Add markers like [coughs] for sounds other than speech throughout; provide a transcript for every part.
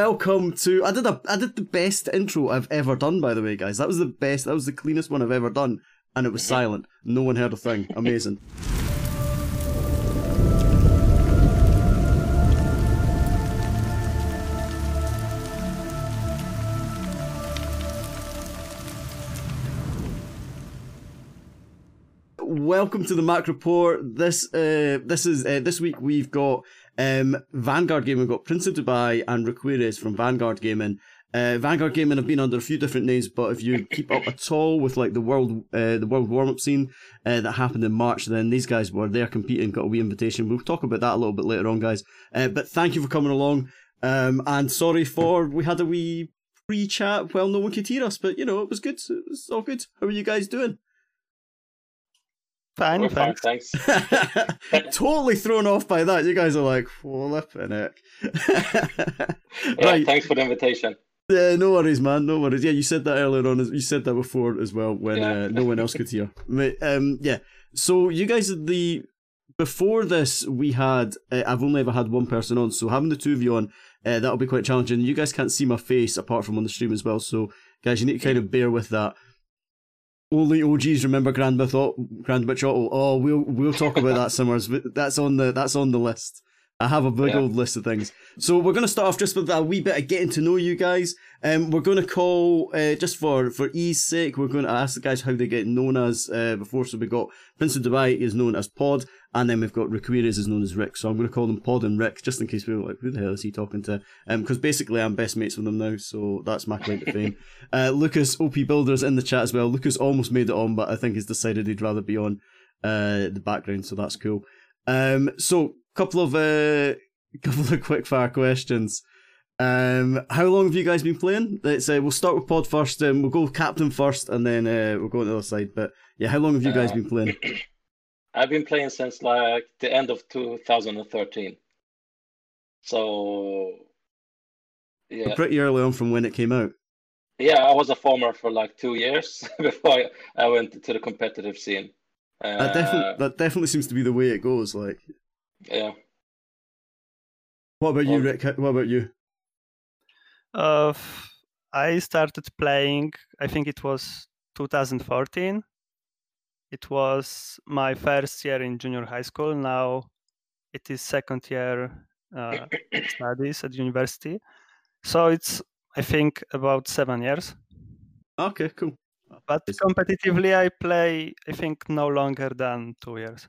Welcome to I did a I did the best intro I've ever done by the way guys. That was the best that was the cleanest one I've ever done and it was silent. No one heard a thing. [laughs] Amazing. Welcome to the Mac Report. This uh, this is uh, this week we've got um, Vanguard Gaming. Got Prince of Dubai and Riqirez from Vanguard Gaming. Uh, Vanguard Gaming have been under a few different names, but if you keep up at all with like the world uh, the world warm up scene uh, that happened in March, then these guys were there competing, got a wee invitation. We'll talk about that a little bit later on, guys. Uh, but thank you for coming along. Um, and sorry for we had a wee pre chat. Well, no one could hear us, but you know it was good. It was all good. How are you guys doing? Fine, We're fine, thanks. thanks. [laughs] totally thrown off by that. You guys are like, flipping it. [laughs] Yeah, right. thanks for the invitation. Yeah, no worries, man. No worries. Yeah, you said that earlier on. You said that before as well when Yeah. uh, no one else could hear. But, um, yeah. So you guys, are the before this, we had. Uh, I've only ever had one person on, so having the two of you on, uh, that'll be quite challenging. You guys can't see my face apart from on the stream as well, so guys, you need to kind of bear with that. Only OGs remember Grand Myth, Grand Witch Auto. Oh, we'll we'll talk about that summers. That's on the that's on the list. I have a big Yeah. old list of things. So we're going to start off just with a wee bit of getting to know you guys. Um, we're going to call uh, just for for ease sake. We're going to ask the guys how they get known as uh, before. So we got Prince of Dubai is known as Pod, and then we've got Riqirez is known as Rick. So I'm going to call them Pod and Rick just in case people are like, who the hell is he talking to? Um, because basically I'm best mates with them now, so that's my claim to fame. [laughs] Uh, Lucas OP Builders in the chat as well. Lucas almost made it on, but I think he's decided he'd rather be on uh the background, so that's cool. Um, so couple of uh [laughs] couple of quick fire questions. Um, how long have you guys been playing? Let's uh, we'll start with Pod first. Um, we'll go Captain first, and then uh, we'll go on the other side. But yeah, how long have you guys Uh, been playing? [clears throat] I've been playing since like the end of 2013. So yeah, Pretty early on from when it came out. yeah, I was a farmer for like two years [laughs] before I, I went to the competitive scene. Uh, That definitely that definitely seems to be the way it goes. Like, yeah, what about you, Um, Rick? What about you? Uh, f- I started playing, I think it was 2014. It was my first year in junior high school. Now it is second year uh, [coughs] studies at university. So it's, I think, about seven years. Okay, cool. But competitively, I play, I think, no longer than two years.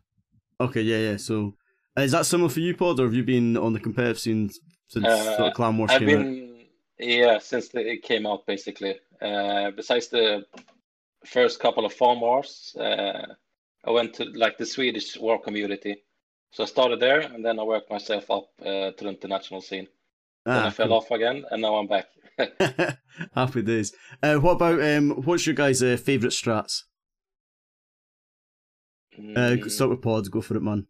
Okay, yeah, yeah. So, is that similar for you, Pod, or have you been on the competitive scene since Uh, sort of Clan Wars I've came out? been yeah since the, it came out basically. Uh, besides the first couple of farm wars, uh, I went to like the Swedish war community. So I started there, and then I worked myself up uh, to the international scene. Then I Ah, fell cool. off again, and now I'm back. [laughs] [laughs] Happy days. Uh, what about um? What's your guys' uh, favorite strats? Uh, Mm, start with pods. Go for it, man.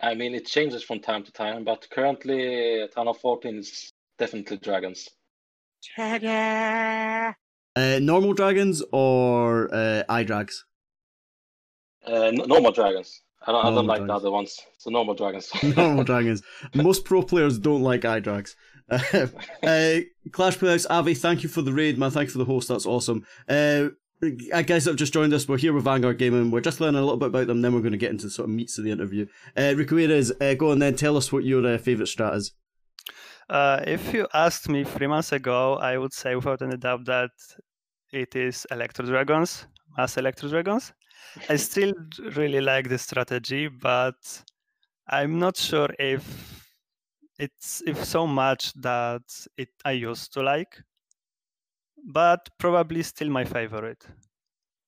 I mean, it changes from time to time, but currently, Town Hall 14 is definitely dragons. Uh, normal dragons or uh, eye drags? Uh, n- normal dragons. I don't, I don't like dragons. the other ones. So normal dragons. [laughs] normal dragons. [laughs] Most pro players don't like eye drags. [laughs] uh, Clash Players, Avi, thank you for the raid, man. Thank you for the host. That's awesome. Uh, I guys that have just joined us, we're here with Vanguard Gaming. We're just learning a little bit about them, then we're going to get into sort of meats of the interview. Uh, Riqirez, uh, go on then, tell us what your uh, favourite strat is. Uh, if you asked me three months ago, I would say without any doubt that it is Electro Dragons, Mass Electro Dragons. I [laughs] still really like the strategy, but I'm not sure if it's if so much that it I used to like. But probably still my favorite.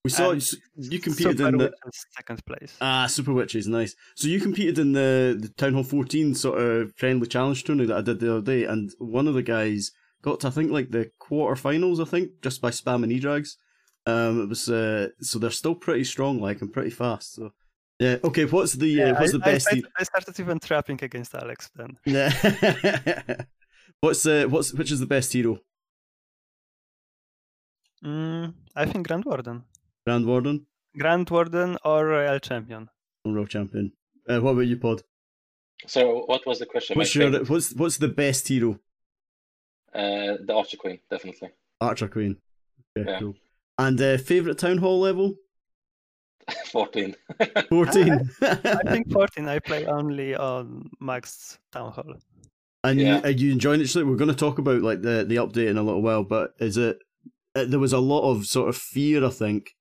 We saw And you competed Super in the second place. ah Super Witches, nice. So you competed in the the Town Hall 14 sort of friendly challenge tournament that I did the other day, and one of the guys got to I think like the quarterfinals, I think, just by spamming e drags. Um, it was uh, so they're still pretty strong, like and pretty fast. So yeah, okay. What's the uh, what's I, the I best? started, e- I started even trapping against Alex then. Yeah. [laughs] what's uh, what's which is the best hero? Mm, I think Grand Warden. Grand Warden Grand Warden or Royal Champion. or World Champion? Uh, what about you, Pod? so what was the question? What's your what's what's the best hero? Uh, the Archer Queen, definitely. Archer Queen. Okay, Yeah. cool. And uh, favorite town hall level? [laughs] 14. [laughs] [laughs] 14. I think 14. I play only on Max Town Hall. and Yeah. you, are you enjoying it? We're going to talk about like the the update in a little while, but is it? Uh, there was a lot of sort of fear, I think.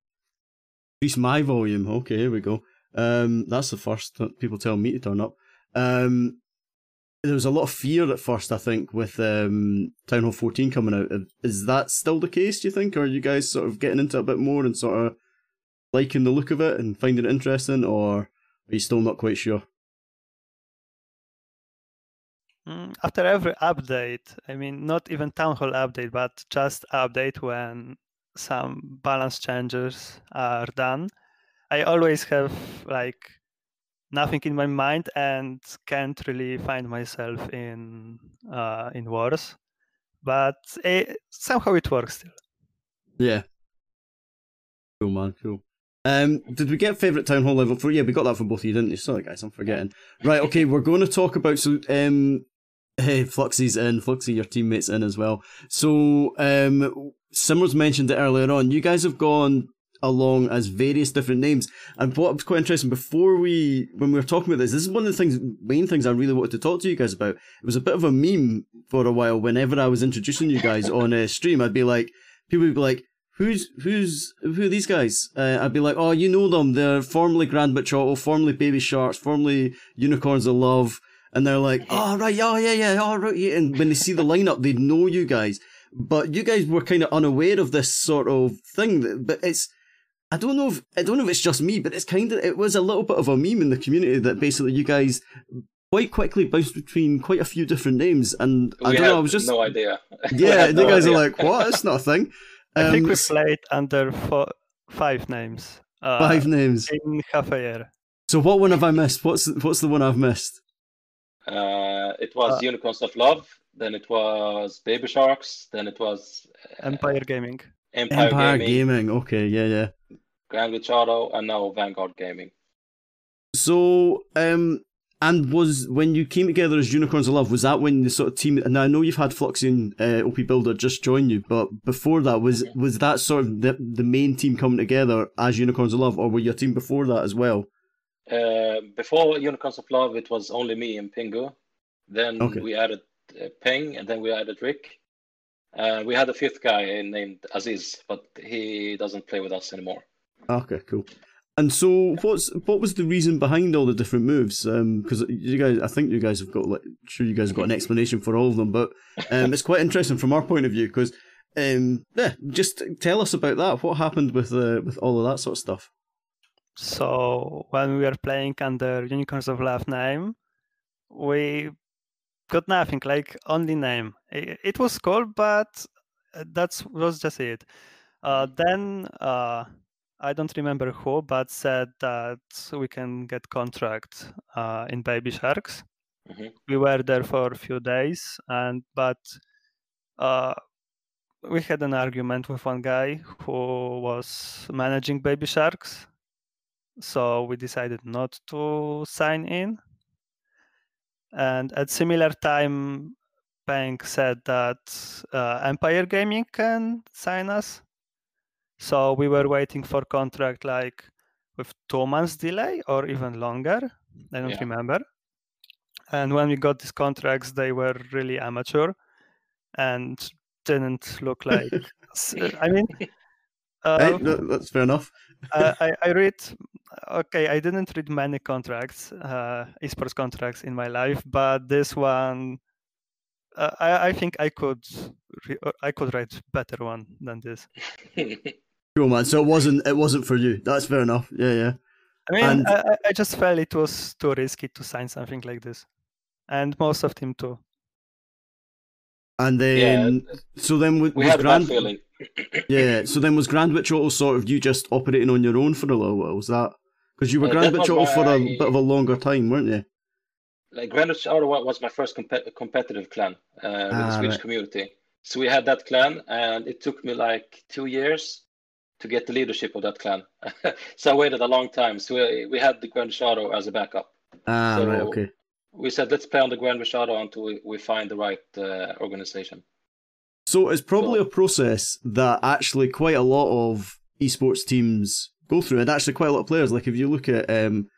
Increase my volume. Okay, here we go. Um, that's the first people tell me to turn up. Um, there was a lot of fear at first, I think, with um, Town Hall 14 coming out. Is that still the case, do you think? Or are you guys sort of getting into it a bit more and sort of liking the look of it and finding it interesting, or are you still not quite sure? Mm, After every update, I mean, not even Town Hall update, but just update when some balance changes are done, I always have like nothing in my mind and can't really find myself in uh, in wars. But eh, somehow it works still. Yeah. Cool, man. Cool. Um, did we get favorite town hall level for? Yeah, we got that from both of you, didn't you? Sorry, guys, I'm forgetting. Right. Okay, we're going to talk about so um, hey, Fluxy's in, Fluxy, your teammates in as well. So um, Simmers mentioned it earlier on. You guys have gone along as various different names, and what was quite interesting before we when we were talking about this, this is one of the things, main things I really wanted to talk to you guys about. It was a bit of a meme for a while. Whenever I was introducing you guys on a stream, I'd be like, people would be like who's who's who are these guys? Uh, I'd be like, oh, you know them. They're formerly Grand Witch Auto, formerly Baby Sharks, formerly Unicorns of Love, and they're like, [laughs] oh right, oh yeah, yeah, oh right, yeah. And when they see the lineup, they know you guys. But you guys were kind of unaware of this sort of thing. But it's, I don't know if I don't know if it's just me, but it's kind of it was a little bit of a meme in the community that basically you guys quite quickly bounced between quite a few different names, and I don't know. I was just no idea. [laughs] Yeah, had and you no guys are like, what? It's not a thing. I think Um, we played under four, five names uh, Five names. in half a year. So what one have I missed? What's what's the one I've missed? Uh, it was Uh, Unicorns of Love, then it was Baby Sharks, then it was uh, Empire Gaming. Empire, Empire Gaming, Gaming. Okay, yeah, yeah. Grand Witch Auto, and now Vanguard Gaming. So, um, and was when you came together as Unicorns of Love, was that when the sort of team? And I know you've had Fluxy and uh, OP Builder just join you, but before that, was was that sort of the the main team coming together as Unicorns of Love, or were you a team before that as well? Uh, before Unicorns of Love, it was only me and Pingu. Then Okay. we added uh, Peng, and then we added Rick. Uh, we had a fifth guy named Aziz, but he doesn't play with us anymore. Okay, cool. And so, what's what was the reason behind all the different moves? Because you guys, I think you guys have got, like, sure you guys have got an explanation for all of them, but um, it's quite interesting from our point of view. Because, um, yeah, just tell us about that. What happened with uh, with all of that sort of stuff? So when we were playing under Unicorns of Love name, we got nothing, like only name. It was cool, but that was just it. Uh, then uh, I don't remember who, but said that we can get contract uh, in Baby Sharks. Mhm. We were there for a few days, and but uh, we had an argument with one guy who was managing Baby Sharks, so we decided not to sign in. And at similar time, Bank said that uh, Empire Gaming can sign us. So we were waiting for contract like with two months delay or even longer. I don't Yeah. remember. And when we got these contracts, they were really amateur and didn't look like. [laughs] I mean, uh, Hey, that's fair enough. I, I, I read okay i didn't read many contracts uh, esports contracts in my life but this one uh, I, I think i could re- uh, i could write better one than this [laughs] Cool, man. So it wasn't it wasn't for you. That's fair enough. Yeah, yeah. i mean And- I, I- I just felt it was too risky to sign something like this and most of them too And then, so then was, we was had a bad Grand, feeling. yeah. So then was Grand Witch Auto sort of you just operating on your own for a little while? Was that because you were Uh, Grand Auto for a bit of a longer time, weren't you? like Grand Auto was my first compe- competitive clan uh, with the Ah, Swedish right. community. So we had that clan, and it took me like two years to get the leadership of that clan. [laughs] so I waited a long time. So we, we had the Grand Auto as a backup. Ah, So- right. Okay. We said let's play on the Grand Auto until we, we find the right uh, organization. So it's probably a process that actually quite a lot of esports teams go through, and actually quite a lot of players. Like if you look at um,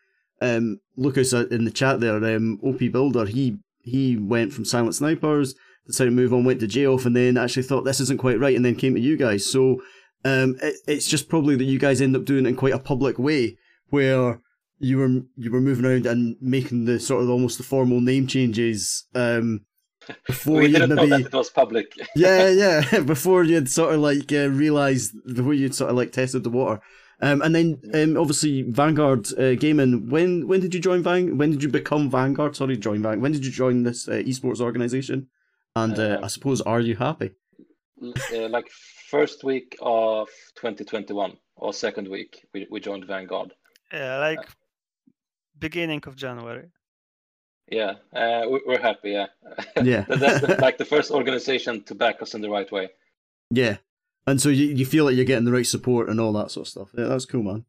um, Lucas in the chat there, um, OP Builder, he he went from Silent Snipers, decided to move on, went to J-Off, and then actually thought this isn't quite right, and then came to you guys. So um, it, it's just probably that you guys end up doing it in quite a public way, where you were you were moving around and making the sort of almost the formal name changes um, [laughs] before you didn't maybe know that it was public. yeah yeah [laughs] [laughs] before you'd sort of like uh, realized the way you'd sort of like tested the water. Um, and then um, obviously Vanguard uh, Gaming. When when did you join Van? When did you become Vanguard? Sorry, join Van. When did you join this uh, esports organization? And uh, Um, I suppose are you happy? uh, like first week of 2021 or second week, we, we joined Vanguard. Yeah, like beginning of January. Yeah, uh, we, we're happy. Yeah, [laughs] Yeah. That's [laughs] like the first organization to back us in the right way. Yeah. And so you, you feel like you're getting the right support and all that sort of stuff. Yeah, that's cool, man.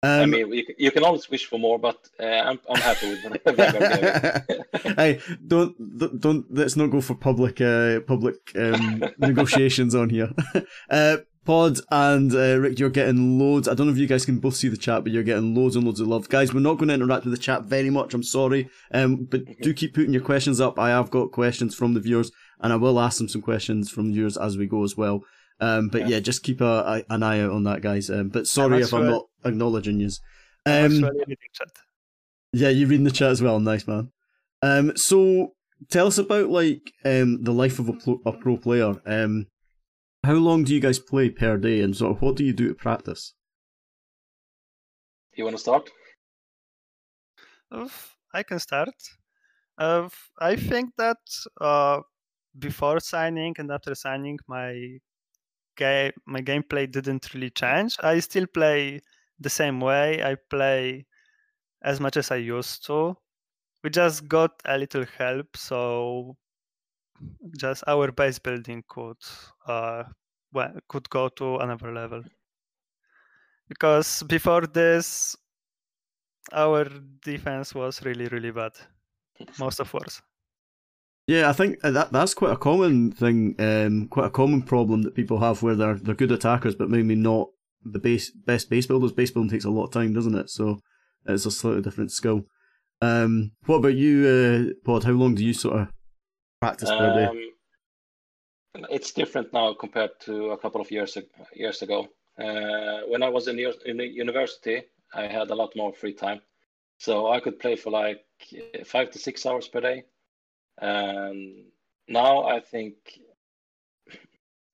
Um, I mean, you, you can always wish for more, but uh, I'm I'm happy with. Gaming. [laughs] hey, don't don't- let's not go for public uh public um [laughs] negotiations on here. [laughs] uh Pod and uh, Rick, you're getting loads. I don't know if you guys can both see the chat, but you're getting loads and loads of love, guys. We're not going to interact with the chat very much. I'm sorry, um, but do keep putting your questions up. I have got questions from the viewers, and I will ask them some questions from the viewers as we go as well. Um, but yeah, Yeah. just keep a, a, an eye out on that, guys. Um, but sorry if I'm actually- not acknowledging you. I'm Um, actually reading yeah, you reading the chat as well. Nice man. Um, so tell us about like um the life of a, pro, a pro player. Um, how long do you guys play per day, and sort of what do you do to practice? you want to start? Oof, I can start. Uh, I think that uh, before signing and after signing, my game my gameplay didn't really change. I still play the same way. I play as much as I used to. We just got a little help, so just our base building could uh, well, could go to another level. Because before this, our defense was really really bad [laughs] most of wars Yeah, I think uh, that that's quite a common thing, um, quite a common problem that people have where they're they're good attackers, but maybe not the base best base builders. Base building takes a lot of time, doesn't it? So it's a slightly different skill. Um, what about you, uh, Pod? How long do you sort of practice per day? Um, it's different now compared to a couple of years years ago. Uh, when I was in, in university, I had a lot more free time, so I could play for like five to six hours per day. And now I think,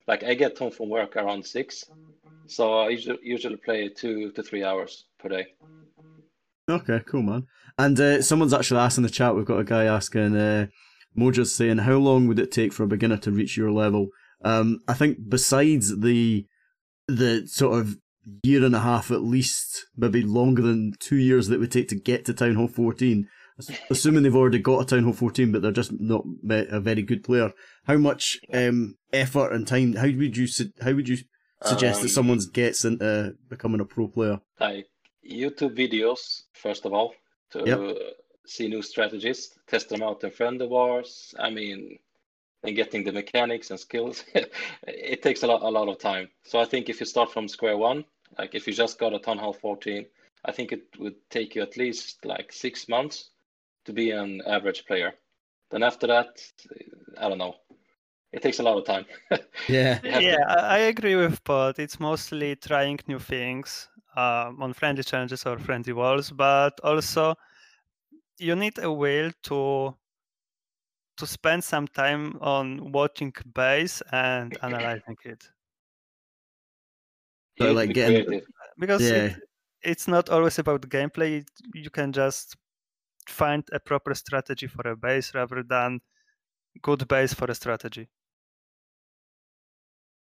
like I get home from work around six, so I usually, usually play two to three hours per day. Okay, cool, man. And uh, someone's actually asked in the chat. We've got a guy asking. Uh, Moja's saying, "How long would it take for a beginner to reach your level?" Um, I think besides the the sort of year and a half at least, maybe longer than two years that it would take to get to Town Hall 14. Ass- Assuming they've already got a Town Hall 14, but they're just not a very good player. How much um, effort and time? How would you su- how would you suggest that Um, someone gets into becoming a pro player? like YouTube videos first of all to Yep. see new strategies, test them out in friendly wars. I mean, and getting the mechanics and skills, [laughs] it takes a lot a lot of time. So I think if you start from square one, like if you just got a Town Hall 14, I think it would take you at least like six months to be an average player. Then after that, I don't know. It takes a lot of time. [laughs] Yeah. You have to- yeah I, I agree with Pod. it's mostly trying new things um, on friendly challenges or friendly walls but also you need a will to to spend some time on watching base and [laughs] analyzing it So, like, to getting- because Yeah. it, it's not always about gameplay you can just find a proper strategy for a base rather than good base for a strategy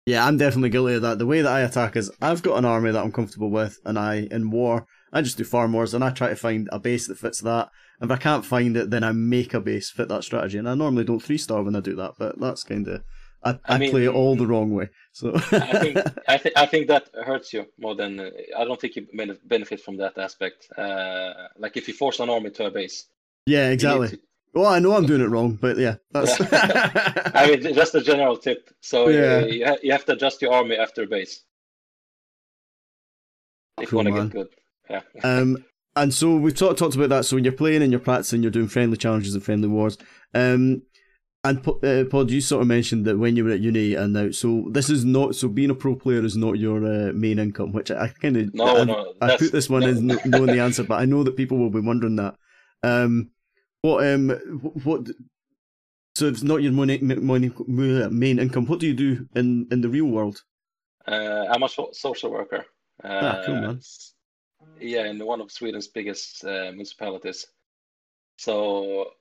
Yeah, I'm definitely guilty of that. The way that I attack is I've got an army that I'm comfortable with, and I, in war, I just do farm wars and I try to find a base that fits that. And if I can't find it, then I make a base fit that strategy. And I normally don't three star when I do that, but that's kind of. I, I, I mean- play it all the wrong way. So. I think [laughs] I think I think that hurts you more than uh, I don't think you benefit from that aspect. Uh, like if you force an army to a base, yeah, exactly. to- Well, I know I'm doing it wrong, but yeah, that's. [laughs] I mean, just a general tip. So Yeah. you, you, ha- you have to adjust your army after base. If Cool, you want to get good. Yeah. [laughs] um, and so we've talked talked about that. So when you're playing and you're practicing, you're doing friendly challenges and friendly wars. Um, and uh, Paul, you sort of mentioned that when you were at uni and now, so this is not so being a pro player is not your uh, main income, which I, I kind of No, I, no. I put this one no, knowing the answer, but I know that people will be wondering that. Um, what um what? So it's not your money, money main income. What do you do in in the real world? Uh, I'm a social worker. Uh, Ah, cool, man. Yeah, in one of Sweden's biggest uh, municipalities. So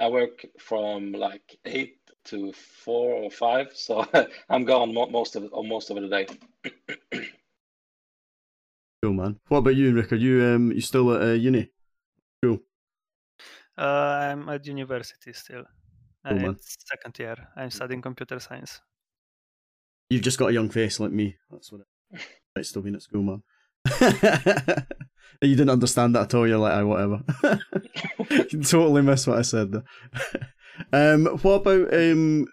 I work from like eight to four or five. So [laughs] I'm gone mo- most of or most of the day. [coughs] Cool man. What about you, Rick? Are you um you still at uh, uni? Cool. Uh, I'm at university still. Uh, Cool, man. second year. I'm studying computer science. You've just got a young face like me. That's what it. [laughs] Right, still being at school, man. [laughs] you didn't understand that at all. You're like, I whatever. [laughs] you totally miss what I said there. um, what about um,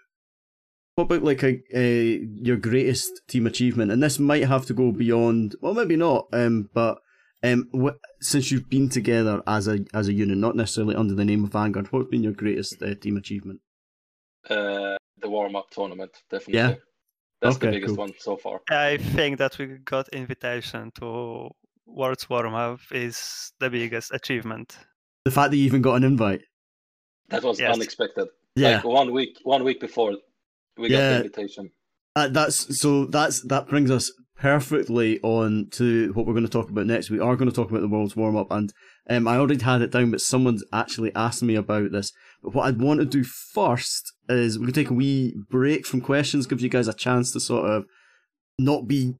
what about like a, a your greatest team achievement? And this might have to go beyond. Well, maybe not. Um, but um, wh- since you've been together as a as a unit, not necessarily under the name of Vanguard, what's been your greatest uh, team achievement? Uh, the warm up tournament, definitely. Yeah? That's Okay, the biggest cool. one so far. I think that we got invitation to World's Warm Up is the biggest achievement. The fact that you even got an invite. That was Yes. unexpected. Yeah. Like one week, one week before we got the invitation. Uh, that's so that's that brings us perfectly on to what we're going to talk about next. We are going to talk about the world's warm up, and um, I already had it down, but someone's actually asked me about this. But what I'd want to do first is we can take a wee break from questions, give you guys a chance to sort of not be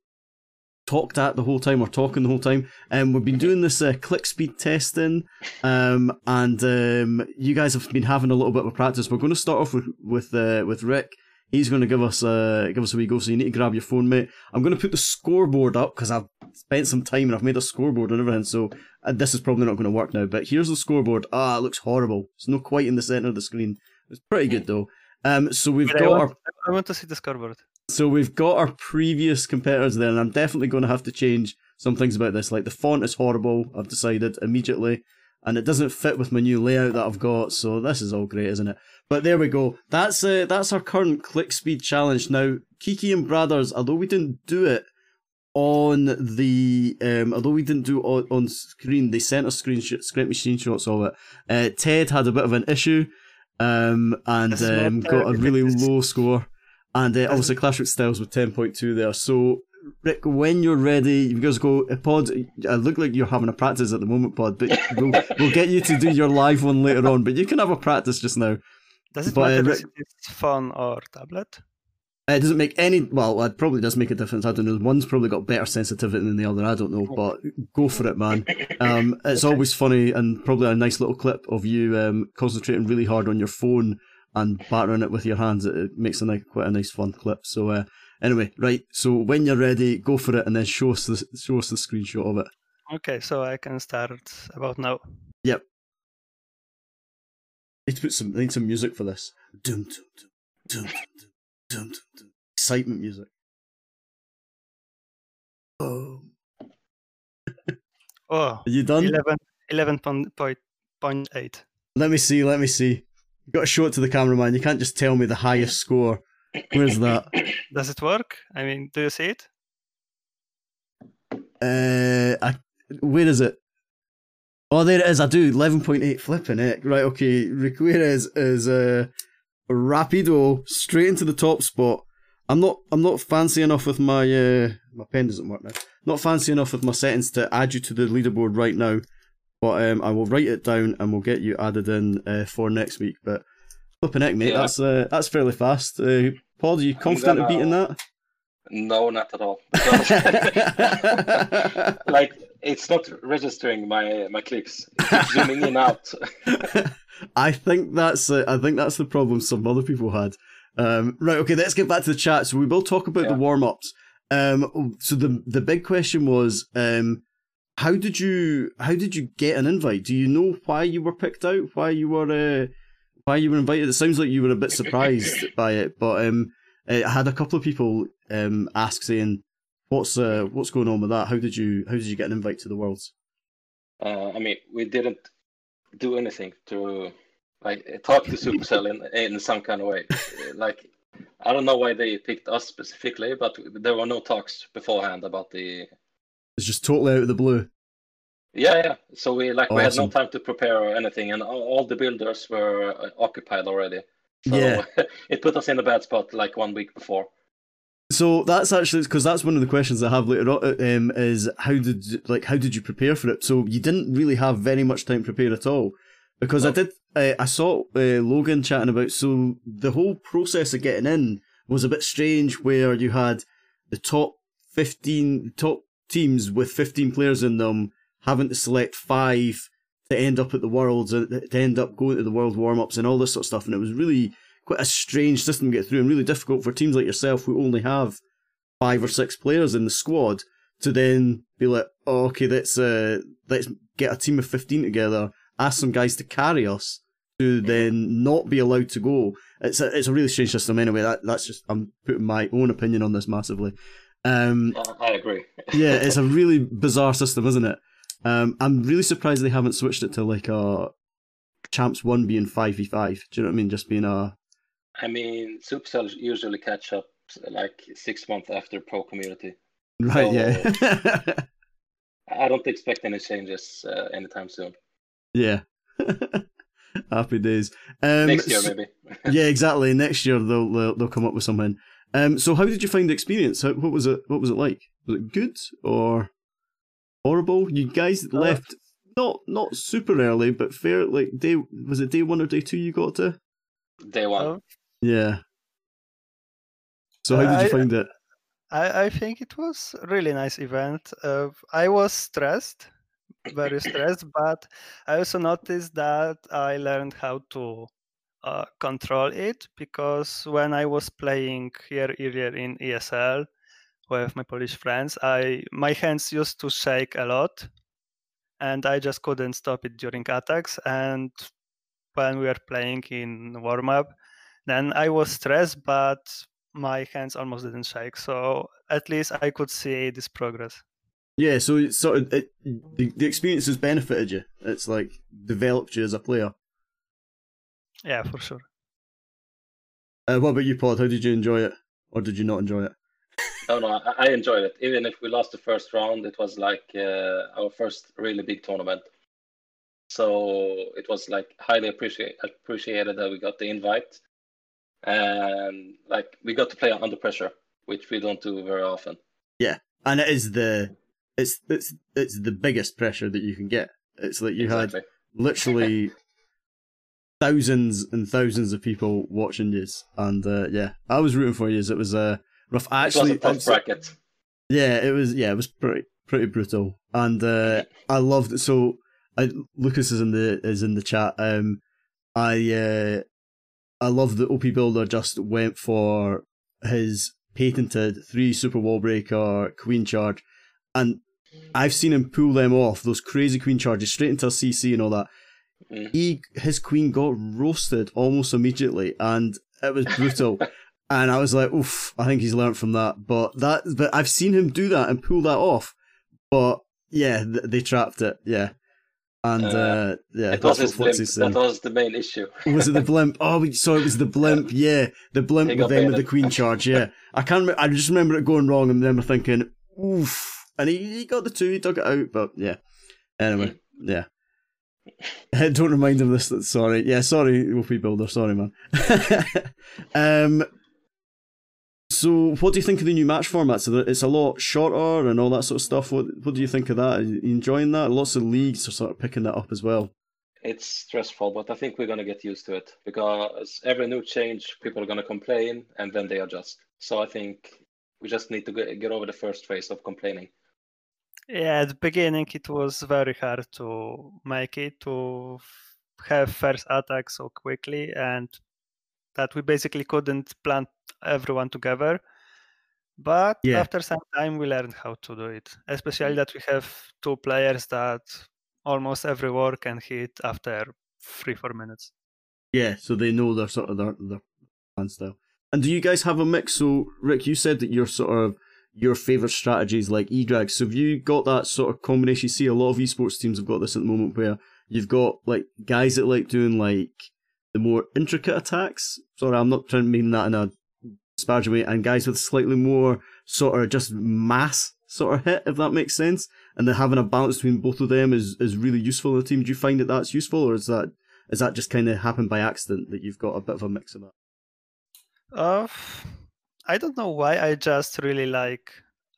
talked at the whole time or talking the whole time. Um, we've been doing this uh, click speed testing, um, and um, you guys have been having a little bit of practice. We're going to start off with with uh, with Rick. He's going to give us uh, give us a wee go. So you need to grab your phone, mate. I'm going to put the scoreboard up because I've spent some time and I've made a scoreboard and everything. So uh, this is probably not going to work now. But here's the scoreboard. Ah, it looks horrible. It's not quite in the center of the screen. It's pretty good though. Um, so we've But I got our I want to see the scoreboard. so we've got our previous competitors there, and I'm definitely going to have to change some things about this. Like the font is horrible. I've decided immediately, and it doesn't fit with my new layout that I've got. So this is all great, isn't it? But there we go. That's uh, that's our current click speed challenge. Now, Kiki and Brothers, although we didn't do it on the um, although we didn't do it on, on screen, they sent us screenshot, sent me screenshots of it. Uh, Ted had a bit of an issue, um, and This is not um, got a really [laughs] low score. And uh, obviously, Clash Royale Styles with ten point two there. So, Rick, when you're ready, you guys go. Uh, Pod, I look like you're having a practice at the moment, Pod, but [laughs] we'll, we'll get you to do your live one later on. But you can have a practice just now. Does it But, uh, matter Rick- if it's phone or tablet? It doesn't make any. Well, it probably does make a difference. I don't know. One's probably got better sensitivity than the other. I don't know, but go for it, man. Um, it's [laughs] always funny and probably a nice little clip of you um, concentrating really hard on your phone and battering it with your hands. It, it makes a nice, quite a nice fun clip. So uh, anyway, right. So when you're ready, go for it, and then show us the show us the screenshot of it. Okay, so I can start about now. Yep. Need to put some need some music for this. Dum dum dum dum dum dum dum dum. Excitement music. Oh, [laughs] Oh, are you done? 11, 11.8. Let me see. Let me see. You got to show it to the cameraman. You can't just tell me the highest score. Where's that? [coughs] Does it work? I mean, do you see it? Uh, I, where is it? Oh, there it is. I do eleven point eight. Flipping it. Right. Okay. Riqirez is uh, rapido straight into the top spot. I'm not. I'm not fancy enough with my. Uh, my pen doesn't work now. Not fancy enough with my settings to add you to the leaderboard right now. But um, I will write it down and we'll get you added in uh, for next week. But flipping heck, mate. Yeah. That's uh, that's fairly fast. Uh, Paul, are you confident of beating that? No, not at all. [laughs] [laughs] Like it's not registering my my clicks. [laughs] It keeps zooming in out. [laughs] I think that's uh, I think that's the problem some other people had. Um, right, okay, let's get back to the chat. So we will talk about the warm ups. Um, so the the big question was, um, how did you how did you get an invite? Do you know why you were picked out? Why you were? Uh, why you were invited. It sounds like you were a bit surprised [laughs] by it, but um, I had a couple of people um ask saying, "What's uh what's going on with that? How did you how did you get an invite to the Worlds?" Uh, I mean, we didn't do anything to like talk to Supercell in in some kind of way. [laughs] like, I don't know why they picked us specifically, but there were no talks beforehand about the. It's just totally out of the blue. Yeah, yeah. So we like we had no time to prepare or anything, and all, all the builders were uh, occupied already. So Yeah. [laughs] it put us in a bad spot like one week before. So that's actually because that's one of the questions I have later on. Um, is how did like how did you prepare for it? So you didn't really have very much time to prepare at all, because I did. Uh, I saw uh, Logan chatting about so the whole process of getting in was a bit strange, where you had the top fifteen top teams with fifteen players in them having to select five to end up at the worlds and to end up going to the world warm ups and all this sort of stuff, and it was really quite a strange system to get through and really difficult for teams like yourself who only have five or six players in the squad to then be like, oh, okay, let's uh, let's get a team of fifteen together, ask some guys to carry us, to then not be allowed to go. It's a it's a really strange system anyway. That that's just I'm putting my own opinion on this massively. Um, I agree. yeah, it's a [laughs] really bizarre system, isn't it? Um, I'm really surprised they haven't switched it to like a champs one being five v five. Do you know what I mean? Just being a I mean, Supercell usually catch up like six months after pro community. right, So- yeah, [laughs] I don't expect any changes uh, anytime soon. yeah. [laughs] Happy days. Um, Next year, s- maybe. [laughs] yeah, exactly. Next year they'll, they'll they'll come up with something. Um, so how did you find the experience? How, what was it? What was it like? Was it good or horrible? You guys Uh, left not not super early, but fair. Like day was it day one or day two? You got to Day one. Oh. Yeah. So how did you I- find it? I, I think it was a really nice event. Uh, I was stressed, very stressed, [coughs] but I also noticed that I learned how to uh, control it because when I was playing here earlier in ESL with my Polish friends, I my hands used to shake a lot, and I just couldn't stop it during attacks. And when we were playing in warm up, then I was stressed, but my hands almost didn't shake. So at least I could see this progress. Yeah, so it's sort of it, the the experience has benefited you. It's like developed you as a player. Yeah, for sure. Uh, what about you, Pod? How did you enjoy it, or did you not enjoy it? No, no, I, I enjoyed it. Even if we lost the first round, it was like uh, our first really big tournament. So it was like highly appreciate, appreciated that we got the invite, and like we got to play under pressure, which we don't do very often. Yeah, and it is the it's it's it's the biggest pressure that you can get. It's like you had literally [laughs] thousands and thousands of people watching you, and uh, yeah, I was rooting for you. It was uh, rough. I it was actually, bracket. yeah, it was yeah, it was pretty pretty brutal, and uh, [laughs] I loved it. So, I, Lucas is in the is in the chat. Um, I uh, I love that OP Builder just went for his patented three super wall breaker queen charge, and I've seen him pull them off those crazy queen charges straight into a CC and all that. Mm. He his queen got roasted almost immediately, and it was brutal. [laughs] and I was like, "Oof!" I think he's learned from that. But that, but I've seen him do that and pull that off. But yeah, they trapped it. Yeah, and uh, Uh, yeah, it was his blimp. That was the main issue. Was it the blimp? [laughs] Oh, we saw it was the blimp. Yeah, the blimp with them with the queen [laughs] charge. Yeah, I can't. I just remember it going wrong and then we're thinking, "Oof!" And he, he got the two. He took it out. But yeah. Anyway, yeah. [laughs] Don't remind him of this. Sorry. Yeah. Sorry, OP Builder. Sorry, man. um. So, what do you think of the new match format? So it's a lot shorter and all that sort of stuff. What What do you think of that? Are you enjoying that? Lots of leagues are sort of picking that up as well. It's stressful, but I think we're gonna get used to it because every new change, people are gonna complain and then they adjust. So I think we just need to get, get over the first phase of complaining. Yeah, at the beginning it was very hard to make it to have first attack so quickly and that we basically couldn't plant everyone together. But Yeah. after some time we learned how to do it. Especially mm. that we have two players that almost every war can hit after three, four minutes. Yeah, so they know their sort of their their plan style. And do you guys have a mix? So Rick, you said that your sort of your favorite strategies like E-Drag. So have you got that sort of combination? You see a lot of esports teams have got this at the moment where you've got like guys that like doing like the more intricate attacks. Sorry, I'm not trying to mean that in a disparaging way, and guys with slightly more sort of just mass sort of hit, if that makes sense. And then having a balance between both of them is, is really useful in the team. Do you find that that's useful, or is that is that just kind of happened by accident that you've got a bit of a mix of that? Uh, I don't know why. I just really like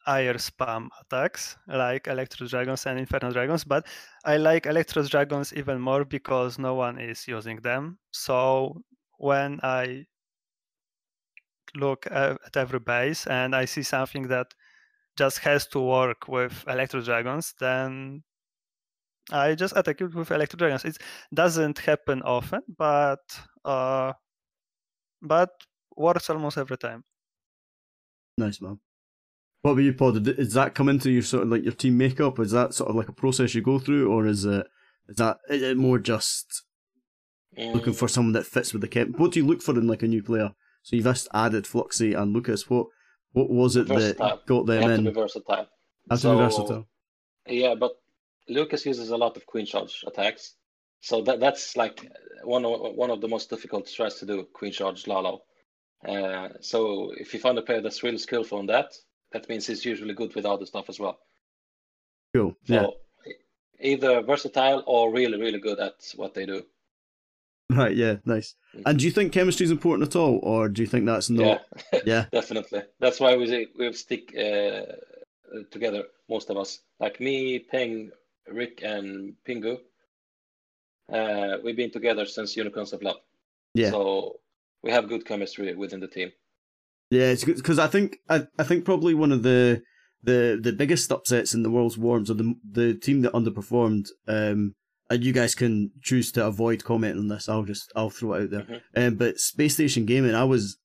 air spam attacks like Electro Dragons and Inferno Dragons, but I like Electro Dragons even more because no one is using them. So when I look at every base and I see something that just has to work with Electro Dragons, then I just attack it with Electro Dragons. It doesn't happen often, but uh, but works almost every time. Nice man. What about you, Pod? Does that come into your sort of like your team makeup? Is that sort of like a process you go through, or is it is that is it more just looking for someone that fits with the camp? What do you look for in like a new player? So you've just added Fluxy and Lucas. What what was it versatile. that got them in? To be versatile. Have so, to be versatile. Yeah, but Lucas uses a lot of queen charge attacks, so that that's like one of one of the most difficult strats to do. Queen charge Lalo. Uh, so if you find a player that's really skillful on that, that means he's usually good with other stuff as well. Cool. So yeah. either versatile or really really good at what they do. Right. Yeah. Nice. Mm-hmm. And do you think chemistry is important at all, or do you think that's not? Yeah. [laughs] yeah. [laughs] Definitely. That's why we we stick uh, together. Most of us, like me, Peng, Rick, and Pingu. Uh, we've been together since Unicorns of Love. Yeah. So we have good chemistry within the team. Yeah, it's because I think I, I think probably one of the the the biggest upsets in the world's warms are the the team that underperformed. Um, and you guys can choose to avoid commenting on this. I'll just I'll throw it out there. Mm-hmm. Um, but Space Station Gaming, I was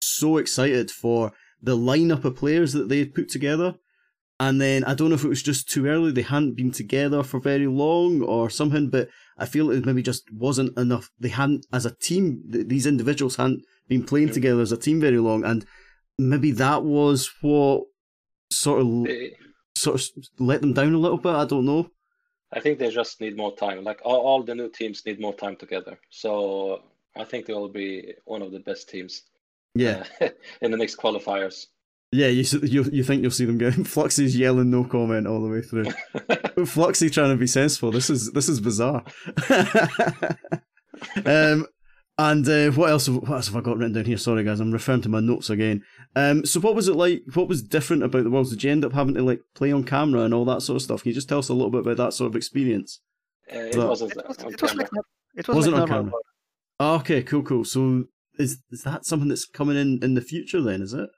so excited for the lineup of players that they put together. And then I don't know if it was just too early, they hadn't been together for very long or something, but I feel it maybe just wasn't enough. They hadn't, as a team, these individuals hadn't been playing yeah. together as a team very long, and maybe that was what sort of sort of let them down a little bit. I don't know. I think they just need more time. Like all, all the new teams need more time together. So I think they will be one of the best teams. Yeah, uh, [laughs] in the next qualifiers. Yeah, you you you think you'll see them getting [laughs] Fluxy's yelling no comment all the way through. [laughs] Fluxy trying to be sensible. This is this is bizarre. [laughs] um, and uh, what else? What else have I got written down here? Sorry, guys, I'm referring to my notes again. Um, so what was it like? What was different about the Worlds? Did you end up having to like play on camera and all that sort of stuff? Can you just tell us a little bit about that sort of experience? Uh, it, wasn't it, was, it, was like, it was wasn't like on camera. Oh, okay, cool, cool. So is is that something that's coming in in the future? Then is it?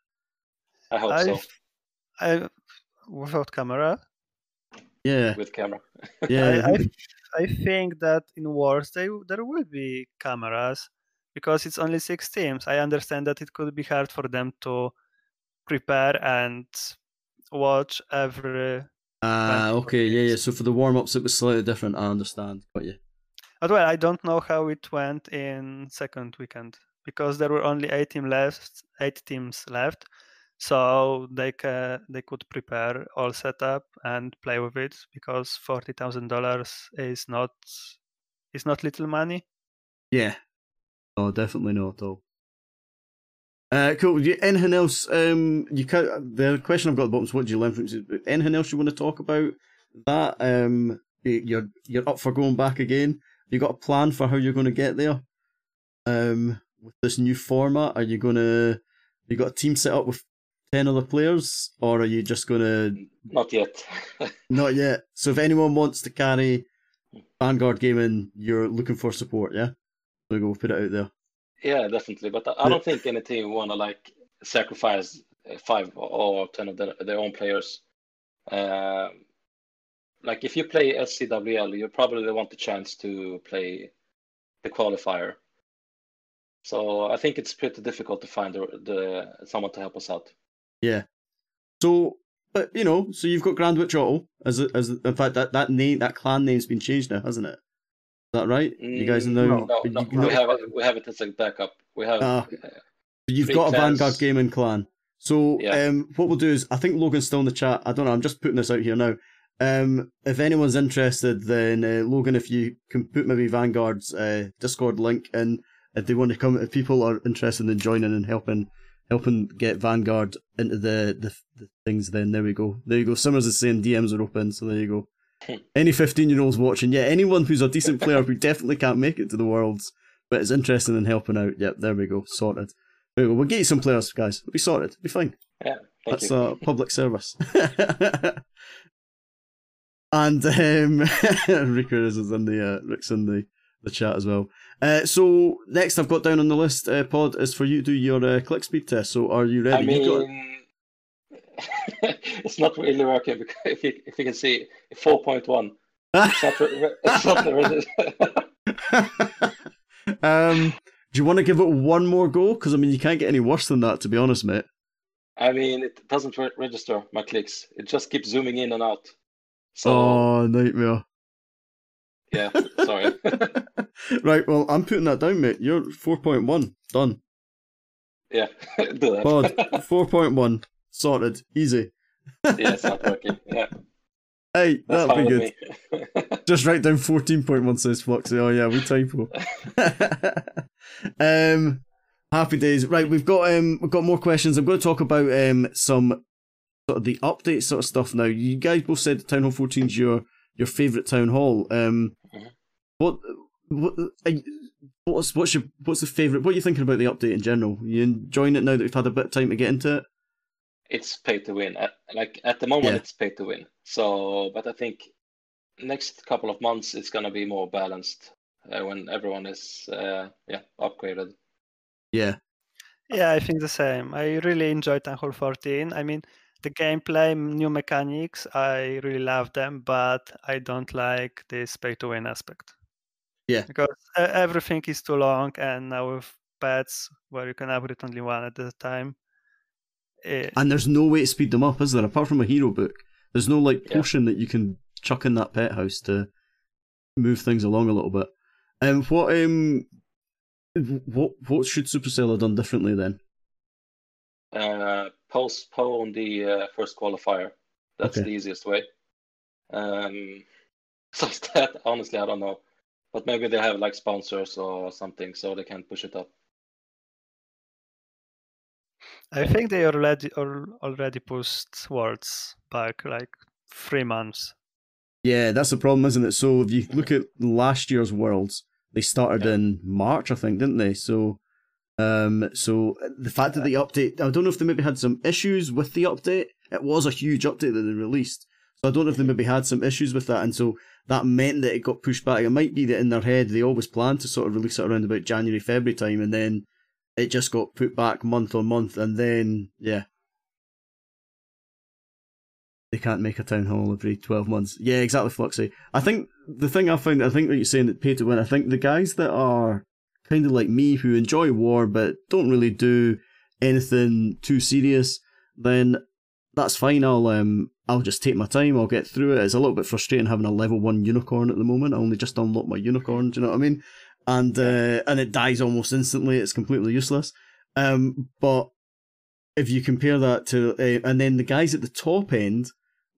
I hope I, so. I without camera. Yeah. With camera. yeah. I, I, I think that in wars they there will be cameras because it's only six teams. I understand that it could be hard for them to prepare and watch every. Ah, uh, okay, yeah, yeah. So for the warm ups, it was slightly different. I understand. Got you. But well, I don't know how it went in second weekend because there were only eight team left, eight teams left, so they ca- they could prepare all setup and play with it because forty thousand dollars is not is not little money. Yeah, oh, definitely not all. Uh, cool. Anything else? Um, you can The question I've got at the bottom is what do you learn from it? Anything else you want to talk about? That um, you're you're up for going back again. You got a plan for how you're going to get there? Um, with this new format, are you going to? You got a team set up with ten other players, or are you just gonna? Not yet. [laughs] not yet. So if anyone wants to carry Vanguard Gaming, you're looking for support, yeah? We go put it out there. Yeah, definitely. But I don't think any team wanna like sacrifice five or ten of their, their own players. Uh, like if you play SCWL, you probably want the chance to play the qualifier. So I think it's pretty difficult to find the, the someone to help us out. Yeah. So, but you know, so you've got Grand Witch Auto as a, as a, in fact that that name that clan name's been changed now, hasn't it? that right? You guys Mm, know. no, No, you- no, you we have it. We have it as a backup. We have. Ah. uh, You've got a. Vanguard gaming clan. So Yeah. um, what we'll do is, I think Logan's still in the chat. I don't know. I'm just putting this out here now. Um, if anyone's interested, then uh, Logan, if you can put maybe Vanguard's uh, Discord link in, if they want to come, if people are interested in joining and helping, helping get Vanguard into the, the, the things, then there we go. There you go. Summers is saying DMs are open, so there you go. [laughs] Any 15 year olds watching, yeah, anyone who's a decent player who definitely can't make it to the Worlds, but is interested in helping out, yep, there we go. Sorted. There we go. We'll get you some players, guys. It'll be sorted. It'll be fine. yeah. Thank That's you. a public service. [laughs] and um, [laughs] Riqirez is in the uh, Rick's in the, the chat as well. Uh, so next I've got down on the list, uh, Pod, is for you to do your uh, click speed test. So are you ready? I mean, [laughs] it's not really working because if you if you can see four point one, it's not. It's not [laughs] um, do you want to give it one more go? Because I mean, you can't get any worse than that, to be honest, mate. I mean, it doesn't re- register my clicks. It just keeps zooming in and out. So Oh, nightmare. Yeah, sorry. [laughs] right, well, I'm putting that down, mate. You're 4.1. Done. yeah, [laughs] do that. Pod, [laughs] 4.1. Sorted. Easy. yeah, it's not working. Yeah, Hey, that's that'll be good. Just write down 14.1 says Fluxy. Oh, yeah, we typo. um, happy days. Right, we've got um, we've got more questions. I'm going to talk about um some sort of the update sort of stuff now. You guys both said Town Hall 14 is your your favourite town hall. Um. What what what's what's your what's the favourite? What are you thinking about the update in general? you enjoying it now that we've had a bit of time to get into it? it's pay to win. At, like at the moment, Yeah. it's pay to win. So, but I think next couple of months it's gonna be more balanced uh, when everyone is uh, yeah upgraded. Yeah, Yeah, I think the same. I really enjoyed Town 14. I mean, the gameplay, new mechanics, I really love them, but I don't like this pay to win aspect. Yeah. Because everything is too long, and now with pets where you can upgrade only one at a time. eh, and there's no way to speed them up, is there? Apart from a hero book, there's no like Yeah. potion that you can chuck in that pet house to move things along a little bit. Um, what um, what what should Supercell have done differently then? Uh, postpone on the uh, first qualifier. That's Okay. the easiest way. Um, [laughs] so that honestly, I don't know, but maybe they have like sponsors or something, so they can push it up. I think they already al- already pushed Worlds back like three months. Yeah, that's the problem, isn't it? So if you look at last year's Worlds, they started Yeah. in March, I think, didn't they? So, um, so the fact that the update, I don't know if they maybe had some issues with the update. It was a huge update that they released, so I don't know if they maybe had some issues with that, and so that meant that it got pushed back. It might be that in their head they always planned to sort of release it around about January, February time, and then it just got put back month on month, and then yeah. They can't make a town hall every twelve months. Yeah, exactly, Fluxy. I think the thing I found, I think what you're saying that pay to win. I think the guys that are kind of like me who enjoy war but don't really do anything too serious, then that's fine. I'll um I'll just take my time. I'll get through it. It's a little bit frustrating having a level one unicorn at the moment. I only just unlocked my unicorn. Do you know what I mean? And uh, and it dies almost instantly. It's completely useless. Um, but if you compare that to uh, and then the guys at the top end,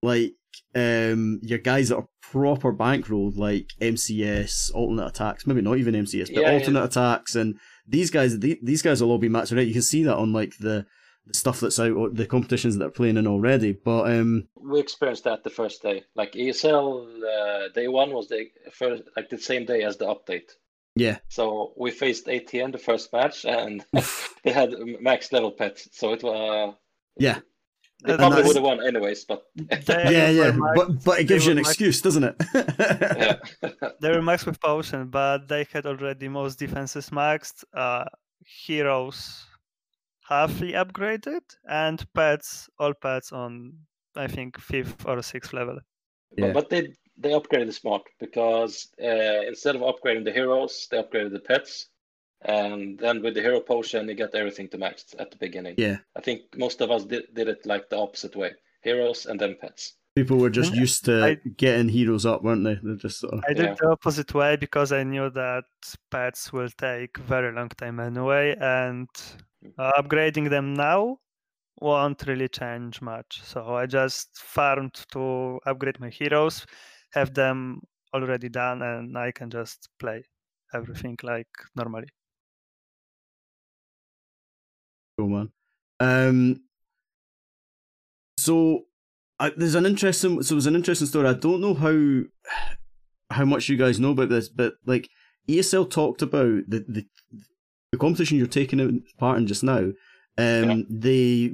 like um your guys that are proper bankrolled, like MCS, alternate attacks, maybe not even MCS, but Yeah, yeah. alternate attacks, and these guys, the- these guys will all be matched right. You can see that on like the the stuff that's out, or the competitions that they're playing in already. But um, We experienced that the first day. Like ESL, uh, day one was the first, like the same day as the update. yeah, So we faced ATN the first match, and [laughs] [laughs] they had max level pets. So it was. yeah, They And probably would have won anyways, but [laughs] yeah, yeah. max- But but it gives you an were max- excuse, doesn't it? yeah. They were maxed with potion, but they had already most defenses maxed. Uh, heroes halfly upgraded, and pets, all pets on I think fifth or sixth level. Yeah. But, but they they upgraded the smart because uh, instead of upgrading the heroes, they upgraded the pets, and then with the hero potion, you get everything to max at the beginning. yeah, I think most of us did, did it like the opposite way: heroes and then pets. People were just used to I- getting heroes up, weren't they? They're just sort of, I did Yeah. the opposite way because I knew that pets will take very long time anyway, and uh, upgrading them now won't really change much. So I just farmed to upgrade my heroes, have them already done, and I can just play everything like normally. cool, man. Um, so I, there's an interesting. So there's an interesting story. I don't know how how much you guys know about this, but like ESL talked about the the, the competition you're taking part in just now. Um, Yeah. they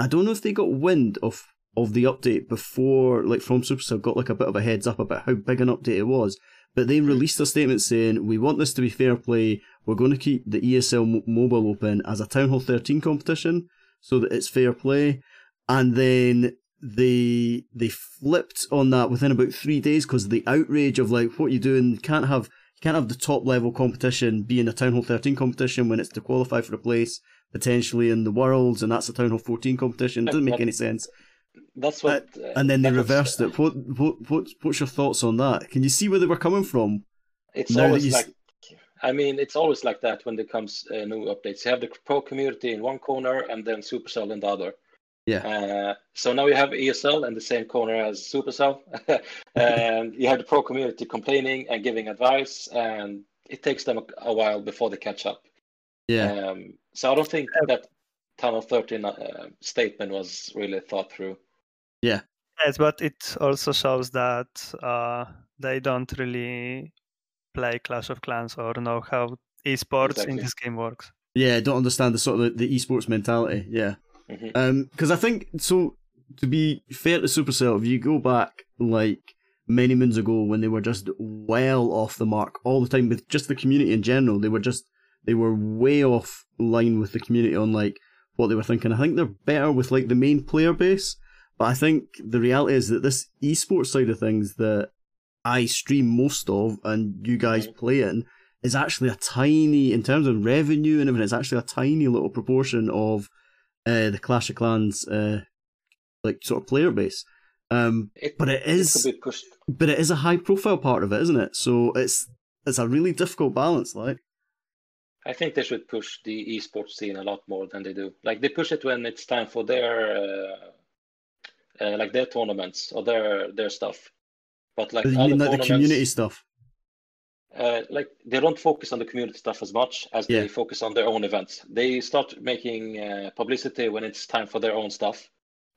I don't know if they got wind of of the update before, like from Supercell, got like a bit of a heads up about how big an update it was. But they released a statement saying, "We want this to be fair play. We're going to keep the ESL Mo- Mobile Open as a Town Hall 13 competition, so that it's fair play." And then they they flipped on that within about three days because the outrage of like what you doing can't have can't have the top level competition being a Town Hall 13 competition when it's to qualify for a place potentially in the worlds and that's a Town Hall 14 competition. It doesn't make any sense. That's what. uh, And then they reversed it. What what what what's your thoughts on that? Can you see where they were coming from? It's Now always like, I mean, it's always like that when there comes uh, new updates. You have the pro community in one corner and then Supercell in the other. Yeah. Uh, so now you have ESL in the same corner as Supercell, [laughs] and you have the pro community complaining and giving advice, and it takes them a, a while before they catch up. Yeah. Um, so I don't think that Town Hall 13 uh, statement was really thought through. Yeah. Yes, but it also shows that uh, they don't really play Clash of Clans or know how esports Exactly. in this game works. Yeah, don't understand the sort of the, the esports mentality. Yeah. Mhm. Um, because I think so. To be fair to Supercell, if you go back like many moons ago when they were just well off the mark all the time with just the community in general, they were just they were way off line with the community on like what they were thinking. I think they're better with like the main player base, but I think the reality is that this esports side of things that I stream most of and you guys play in is actually a tiny in terms of revenue and everything. It's actually a tiny little proportion of uh, the Clash of Clans uh, like sort of player base. Um, It, but it is but it is a high profile part of it, isn't it? So it's it's a really difficult balance, like. I think they should push the esports scene a lot more than they do. Like they push it when it's time for their uh, uh, like their tournaments or their their stuff. But like you mean like the community stuff? Uh, like they don't focus on the community stuff as much as Yeah. they focus on their own events. They start making uh, publicity when it's time for their own stuff.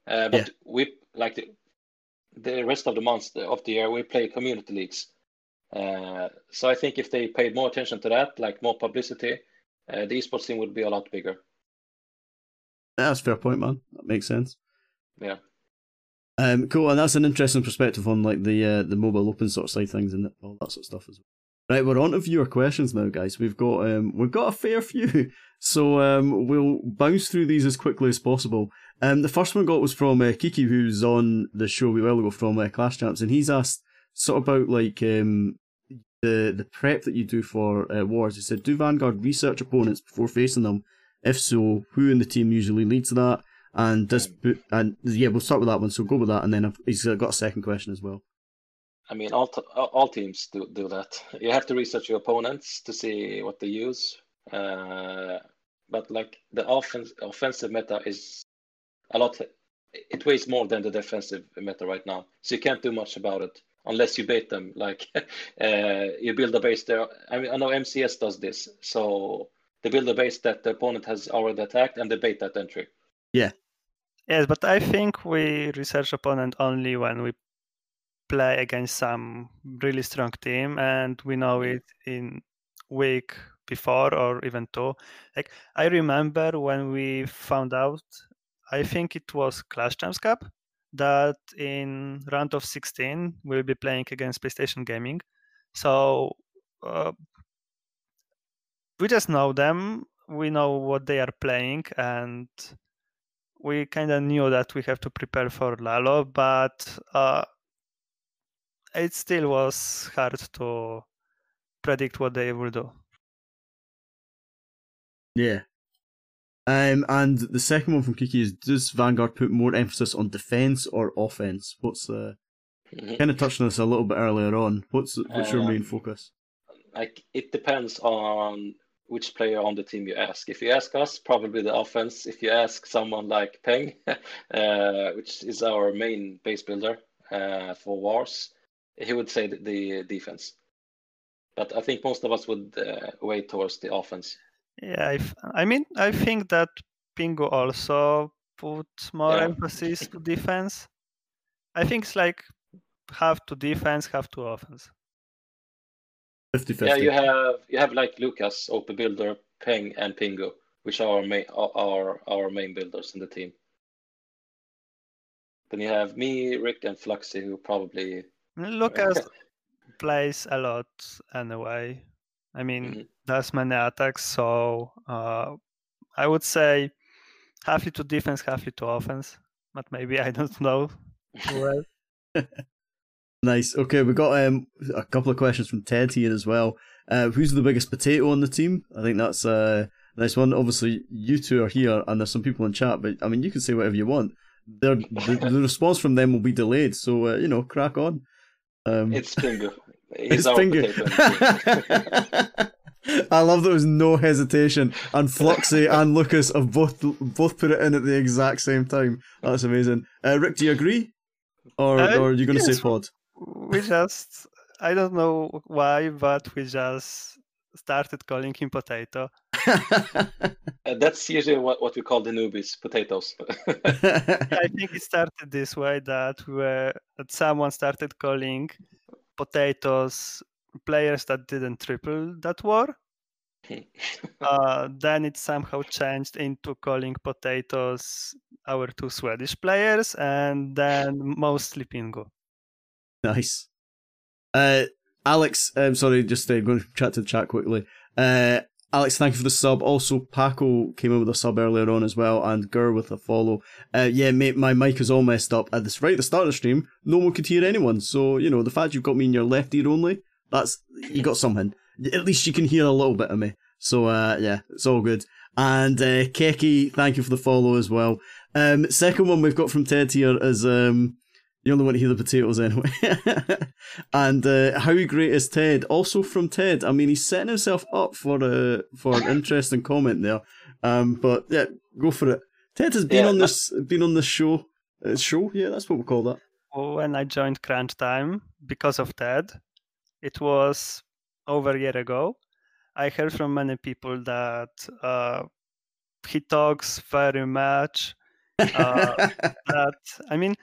Uh, but we like the, the rest of the months of the year we play community leagues. Uh, so I think if they paid more attention to that, like more publicity, uh, the esports scene would be a lot bigger. That's a fair point, man. That makes sense. Yeah. Um, cool, and that's an interesting perspective on like the uh, the mobile open of side things and all that sort of stuff as well. Right, we're on to viewer questions now, guys. We've got um, we've got a fair few, [laughs] so um, we'll bounce through these as quickly as possible. Um, the first one got was from uh, Kiki, who's on the show a wee while ago from uh, Clash Champs, and he's asked sort of about like um, the the prep that you do for uh, wars. He said, "Do Vanguard research opponents before facing them? If so, who in the team usually leads that?" And does and yeah, we'll start with that one. So go with that, and then I've, he's got a second question as well. I mean, all t- all all teams do do that. You have to research your opponents to see what they use. Uh, but like the offense offensive meta is a lot. It weighs more than the defensive meta right now, so you can't do much about it unless you bait them. Like [laughs] uh, you build a base there. I mean, I know MCS does this, so they build a base that the opponent has already attacked, and they bait that entry. Yeah. Yes, but I think we research opponent only when we play against some really strong team and we know it in week before or even two. Like I remember when we found out, I think it was Clash Champs Cup, that in round of 16 we'll be playing against PlayStation Gaming. So uh, we just know them. We know what they are playing and we kind of knew that we have to prepare for Lalo, but uh, it still was hard to predict what they will do. Yeah. Um, and the second one from Kiki is: Does Vanguard put more emphasis on defense or offense? What's the Mhm. kind of touched on this a little bit earlier on? What's what's your main Um, focus? Like it depends on which player on the team you ask. If you ask us, probably the offense. If you ask someone like Peng, [laughs] uh, which is our main base builder uh, for wars, he would say the, the defense. But I think most of us would uh, weigh towards the offense. Yeah, if, I mean, I think that Pingu also put more Yeah. emphasis to defense. I think it's like half to defense, half to offense. 50 50. Yeah, you have you have like Lucas, Open builder, Peng, and Pingu, which are our main our our main builders in the team. Then you have me, Rick, and Fluxy, who probably Lucas [laughs] plays a lot anyway. I mean, Mhm. does many attacks, so uh, I would say half it to defense, half it to offense. But maybe I don't [laughs] know. Well, [laughs] Nice. Okay, we got um a couple of questions from Ted here as well. Uh, who's the biggest potato on the team? I think that's uh, a nice one. Obviously, you two are here, and there's some people in chat, but I mean, you can say whatever you want. The, the response from them will be delayed, so uh, you know, crack on. Um, it's Pingu. [laughs] He's it's finger. potato in the team. I love that there was no hesitation, and Fluxy [laughs] and Lucas have both both put it in at the exact same time. That's amazing. Uh, Rick, do you agree, or Uh, or are you going to yes. say pod? we just, I don't know why, but we just started calling him potato. [laughs] Uh, that's usually what, what we call the newbies, potatoes. [laughs] I think it started this way that we were, that someone started calling potatoes players that didn't triple that war. [laughs] Uh, then it somehow changed into calling potatoes our two Swedish players, and then mostly Pingu. Nice. Uh, Alex, I'm sorry, just uh, going to chat to the chat quickly. Uh, Alex, thank you for the sub. Also, Paco came in with a sub earlier on as well, and Gur with a follow. Uh, yeah, mate, my mic is all messed up. At this right at the start of the stream, no one could hear anyone. So you know, the fact you've got me in your left ear only, that's you got something. At least you can hear a little bit of me. So uh, yeah, it's all good. And uh, Keki, thank you for the follow as well. Um, second one we've got from Ted here is um, you only want to hear the potatoes anyway. [laughs] and uh, how great is Ted? Also from Ted. I mean, he's setting himself up for a for an interesting comment there. Um, but yeah, go for it. Ted has been Yeah, on this been on this show. Uh, show, yeah, that's what we call that. When I joined Crunch Time because of Ted, it was over a year ago. I heard from many people that uh, he talks very much. Uh, [laughs] that I mean,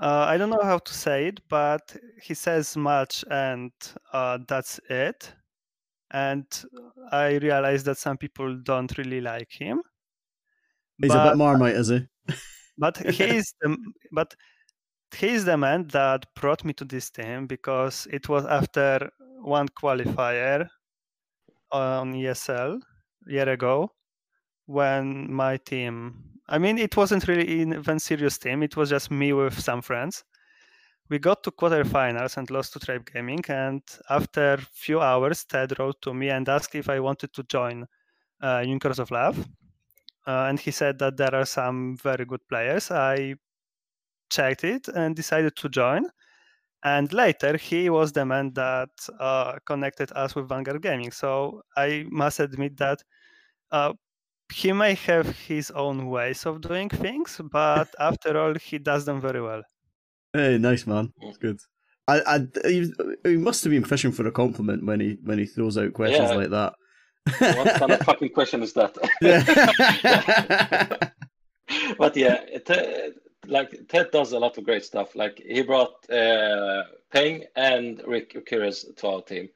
uh, I don't know how to say it, but he says much, and uh, that's it. And I realized that some people don't really like him. he's a bit marmite, is he? [laughs] but he's the but he's the man that brought me to this team because it was after one qualifier on ESL a year ago when my team I mean it wasn't really even serious team it was just me with some friends we got to quarterfinals and lost to Tribe Gaming and after few hours Ted wrote to me and asked if I wanted to join uh, Unicorns of Love uh, and he said that there are some very good players. I checked it and decided to join. And later, he was the man that uh, connected us with Vanguard Gaming. So I must admit that uh, he may have his own ways of doing things, but [laughs] after all, he does them very well. Hey, nice man. That's good. I, I, he, he must have been fishing for a compliment when he when he throws out questions Yeah. like that. what kind of fucking question is that? yeah. [laughs] but yeah, Ted, like Ted does a lot of great stuff. Like he brought uh, Peng and Rick Curious to our team,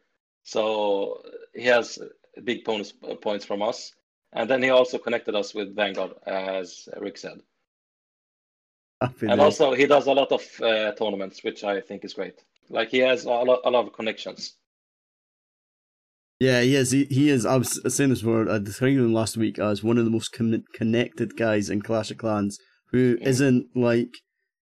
so he has big bonus points from us. And then he also connected us with Vanguard, as Rick said. And also he does a lot of uh, tournaments, which I think is great. Like he has a lot, a lot of connections. Yeah, he is. He, he is. I was saying this before. I described him last week as one of the most con- connected guys in Clash of Clans, who Yeah. not like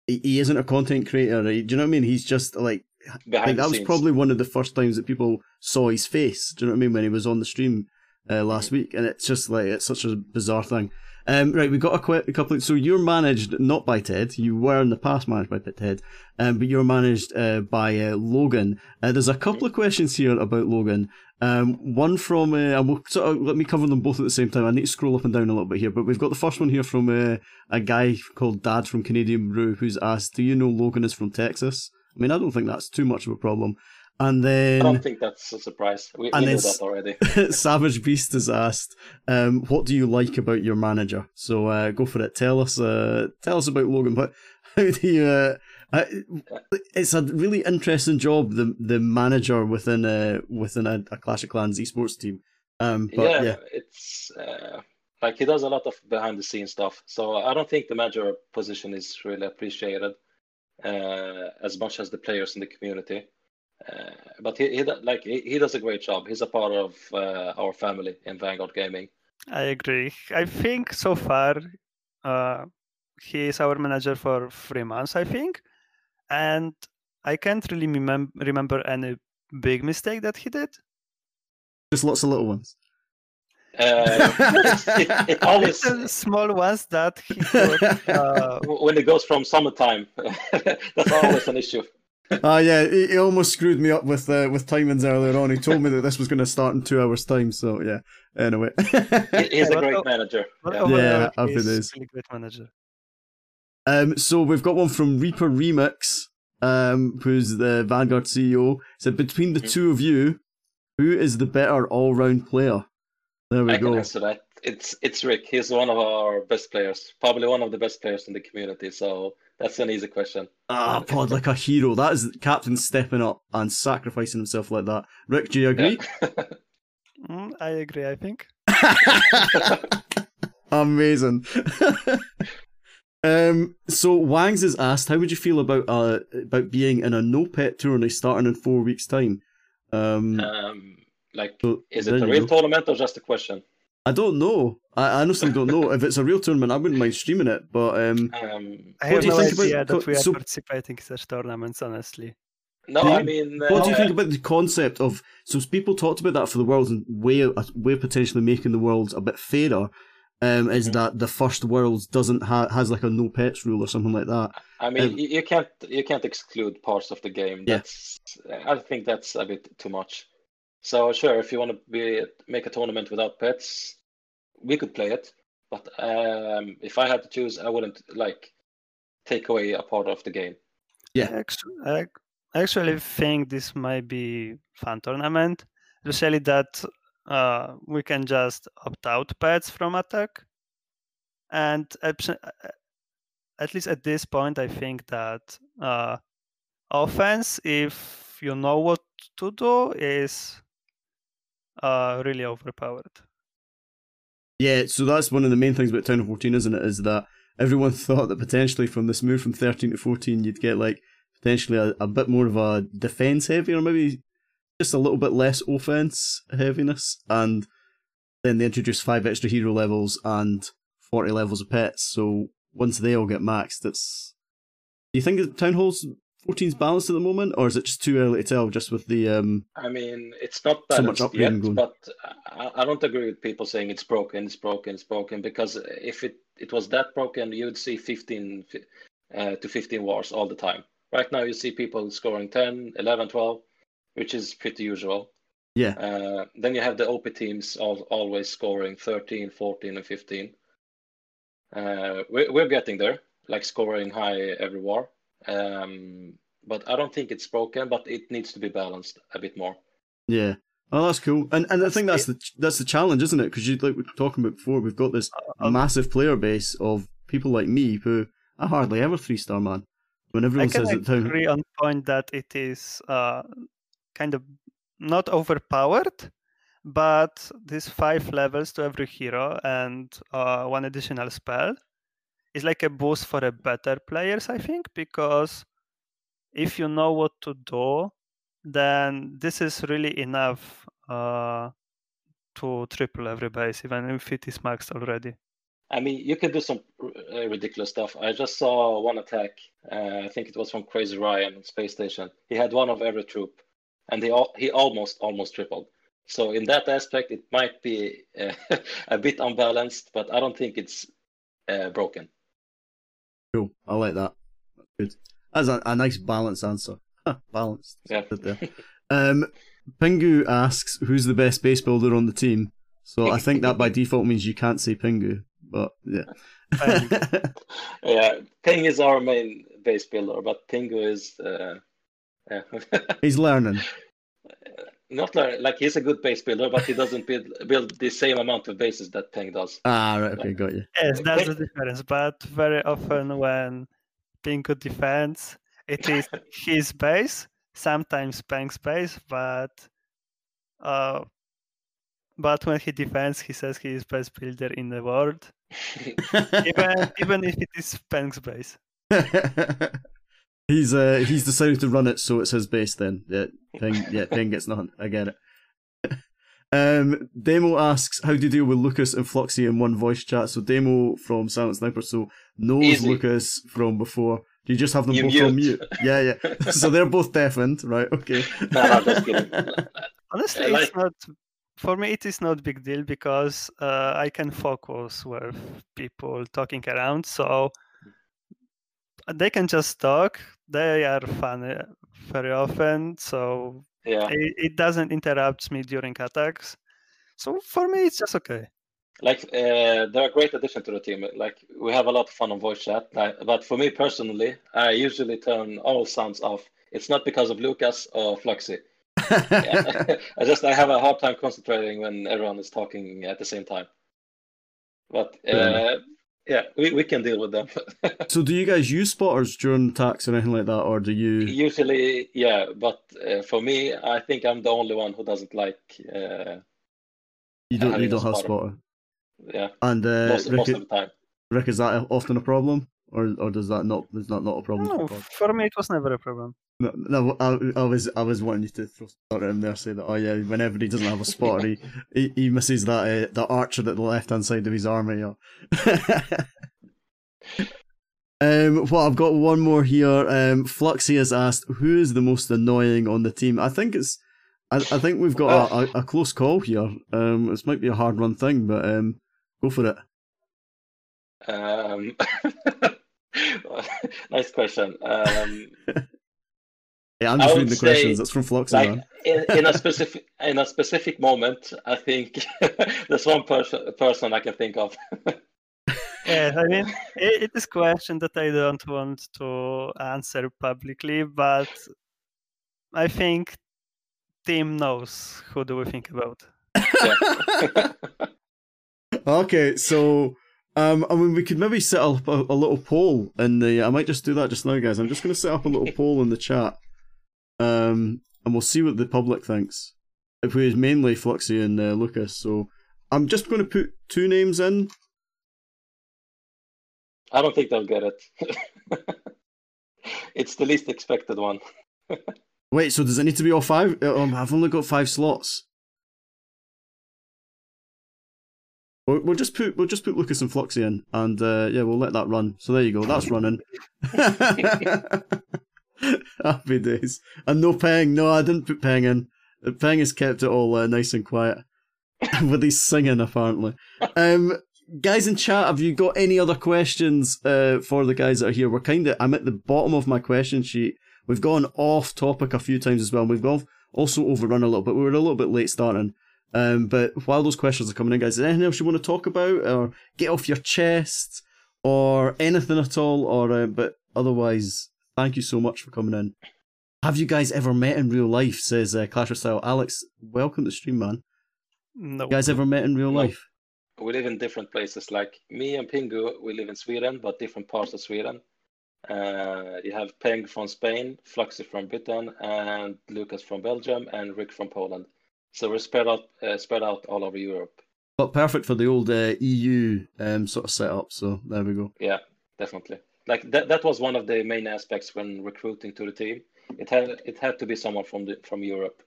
he, he isn't a content creator. Right? Do you know what I mean? He's just like Behind like that was probably one of the first times that people saw his face. Do you know what I mean when he was on the stream? Uh, last week, and it's just like it's such a bizarre thing. Um, right, we got a, qu- a couple. Of, so you're managed not by Ted. You were in the past managed by Ted, um, but you're managed uh, by uh, Logan. Uh, there's a couple of questions here about Logan. Um, one from, uh, and we'll sort of let me cover them both at the same time. I need to scroll up and down a little bit here, but we've got the first one here from uh, a guy called Dad from Canadian Brew, who's asked, "Do you know Logan is from Texas?" I mean, I don't think that's too much of a problem. And then I don't think that's a surprise. We, we knew that already. [laughs] Savage Beast has asked, um, "What do you like about your manager?" So uh, go for it. Tell us, uh, tell us about Logan. But [laughs] how do you? Uh, uh, it's a really interesting job. The the manager within a within a, a Clash of Clans esports team. Um, but, yeah, yeah, it's uh, like he does a lot of behind the scenes stuff. So I don't think the manager position is really appreciated uh, as much as the players in the community. Uh, but he, he like he, he does a great job. He's a part of uh, our family in Vanguard Gaming. I agree. I think so far uh, he is our manager for three months. I think, and I can't really remem- remember any big mistake that he did. just lots of little ones. Uh, it, [laughs] it [laughs] always small ones that he could, uh, [laughs] when it goes from summertime, that's always an issue. Ah, yeah, he, he almost screwed me up with uh, with timings earlier on. He told me that this was going to start in two hours' time. So yeah. Anyway. He's a great manager. Yeah. overall, Yeah, I he's think it is. really great manager. Um, so we've got one from Reaper Remix, um, who's the Vanguard CEO. Said between the Mhm. two of you, who is the better all-round player? There we go. I can answer that. It's it's Rick. He's one of our best players, probably one of the best players in the community. So that's an easy question. Ah, [laughs] pod like a hero. That is Captain stepping up and sacrificing himself like that. Rick, do you agree? [laughs] Mm, I agree. I think. [laughs] Amazing. um, so Wangs is asked, how would you feel about uh about being in a no pet tourney starting in four weeks' time? Um, um, like, so is it a real tournament or just a question? I don't know. I I honestly don't know. if it's a real tournament, I wouldn't mind streaming it. But um, Um, I What have do you no think about- that we are so- participating in such tournaments. Honestly, no, Do I you- mean, what do you uh, think about the concept of? So people talked about that for the worlds and way uh, way potentially making the worlds a bit fairer. Um, is Mhm. that the first worlds doesn't ha- has like a no pets rule or something like that? I mean, um, you, you can't you can't exclude parts of the game. Yeah. That's I think that's a bit too much. So sure, if you want to be make a tournament without pets, we could play it. But um, if I had to choose, I wouldn't like take away a part of the game. Yeah. I I actually think this might be fun tournament, especially that uh, we can just opt out pets from attack, and at, at least at this point, I think that uh, offense, if you know what to do, is uh, really overpowered. Yeah, so that's one of the main things about Town Hall 14, isn't it? Is that everyone [laughs] thought that potentially from this move from 13 to 14, you'd get like potentially a, a bit more of a defense heavy, or maybe just a little bit less offense heaviness. And then they introduced five extra hero levels and 40 levels of pets. So once they all get maxed, it's. Do you think Town Hall's 14's balanced at the moment, or is it just too early to tell just with the. um I mean, it's not So much balanced yet, going. but I, I don't agree with people saying it's broken, it's broken, it's broken. Because if it, it was that broken, you would see 15 uh, to 15 wars all the time. Right now, you see people scoring 10, 11, 12, which is pretty usual. Yeah. Uh, then you have the OP teams all, always scoring 13, 14, and 15. Uh, we're, we're getting there, like scoring high every war. Um, but I don't think it's broken, but it needs to be balanced a bit more. Yeah. Oh, that's cool. And and I think that's the that's the challenge, isn't it? Because you like we were talking about before, we've got this Uh, massive player base of people like me who I hardly ever three star man. When everyone can says that town, agree on point that it is uh, kind of not overpowered, but these five levels to every hero and uh, one additional spell is like a boost for a better players, I think, because if you know what to do, then this is really enough uh, to triple every base, even if it is maxed already. I mean, you can do some uh, ridiculous stuff. I just saw one attack. Uh, I think it was from Crazy Ryan on Space Station. He had one of every troop, and he he almost almost tripled. So in that aspect, it might be uh, [laughs] a bit unbalanced, but I don't think it's uh, broken. Cool. I like that. That's good. That's a, a nice balanced answer. [laughs] balanced. Yeah. There. Um, Pingu asks, "Who's the best base builder on the team?" So I think that by [laughs] default means you can't say Pingu, but yeah. [laughs] yeah, Peng is our main base builder, but Pingu is uh, yeah. he's learning. Not learning, like he's a good base builder, but he doesn't build build the same amount of bases that Peng does. Ah, right. Okay, got you. Yes, [laughs] that's the difference. But very often when Peng Pingu defends, it is [laughs] his base, sometimes Peng's base, but uh, but when he defends, he says he is best builder in the world, [laughs] even even if it is Peng's base. He's uh he's decided to run it, so it's his base. Then yeah, Peng yeah [laughs] Peng gets nothing. I get it. Um, Demo asks how do you deal with Lucas and Fluxy in one voice chat. So Demo from Silent Sniper, so knows Easy. Lucas from before. Do you just have them You both on mute. mute? Yeah, yeah. [laughs] so they're both deafened, right? Okay. [laughs] no, no, just kidding. Honestly, I it's not for me. It is not big deal because uh, I can focus with people talking around, so they can just talk. They are funny very often, so Yeah, it, it doesn't interrupt me during attacks. So for me, it's just okay. like uh, they're a great addition to the team. Like we have a lot of fun on voice chat. Like, but for me personally, I usually turn all sounds off. It's not because of Lucas or Fluxy. [laughs] Yeah. [laughs] I just I have a hard time concentrating when everyone is talking at the same time. But uh, yeah, we, we can deal with them. [laughs] so do you guys use spotters during attacks or anything like that, or do you? Usually, yeah, but uh, for me, I think I'm the only one who doesn't like. Uh, You don't. You don't have spotter. spotter. yeah, And uh, most, Rick, most of the time. Rick, is that often a problem, or or does that not? Is that not a problem? No, for Bob? for me, it was never a problem. No, no I, I was I was wanting you to throw spotter in there, say that oh yeah, whenever he doesn't have a spotter, he [laughs] he, he misses that uh, that archer at the left hand side of his army. Yeah. [laughs] um, well, I've got one more here. Um, Fluxy has asked who is the most annoying on the team. I think it's. I, I think we've got a, a, a close call here. Um, this might be a hard run thing, but um, go for it. Um, [laughs] [laughs] nice question. Um, [laughs] Yeah, I'm I just reading the say, questions. That's from Fluxy, like in, in a [laughs] specific in a specific moment, I think there's one person person I can think of. Yeah, I mean, it, it is a question that I don't want to answer publicly, but I think team knows who do we think about. Yeah. Okay, so um, I mean, we could maybe set up a, a little poll in the. I might just do that just now, guys. I'm just going to set up a little poll in the chat, um, and we'll see what the public thinks. If we mainly Fluxy and uh, Lucas, so I'm just going to put two names in. I don't think they'll get it. [laughs] it's the least expected one. [laughs] Wait, so does it need to be all five? Uh, Um, I've only got five slots. We'll, we'll just put we'll just put Lucas and Fluxy in, and uh, yeah, we'll let that run. So there you go, that's running. [laughs] Happy days, and no Peng. No, I didn't put Peng in. Peng has kept it all uh, nice and quiet, [laughs] with his singing apparently. Um, guys in chat, have you got any other questions uh, for the guys that are here? We're kind of I'm at the bottom of my question sheet. We've gone off topic a few times as well. and We've gone also overrun a little bit. We were a little bit late starting. Um, but while those questions are coming in, guys, is there anything else you want to talk about or get off your chest or anything at all? Or uh, but otherwise, thank you so much for coming in. Have you guys ever met in real life? Says uh, Clash of Style. Alex, welcome to the stream, man. No. You guys ever met in real No. life? We live in different places. Like me and Pingu, we live in Sweden, but different parts of Sweden. Uh, you have Peng from Spain, Fluxy from Britain, and Lucas from Belgium, and Rick from Poland. So we're spread out, uh, spread out all over Europe. But perfect for the old uh, EU um, sort of setup. So there we go. Yeah, definitely. Like that, that was one of the main aspects when recruiting to the team. It had it had to be someone from the from Europe.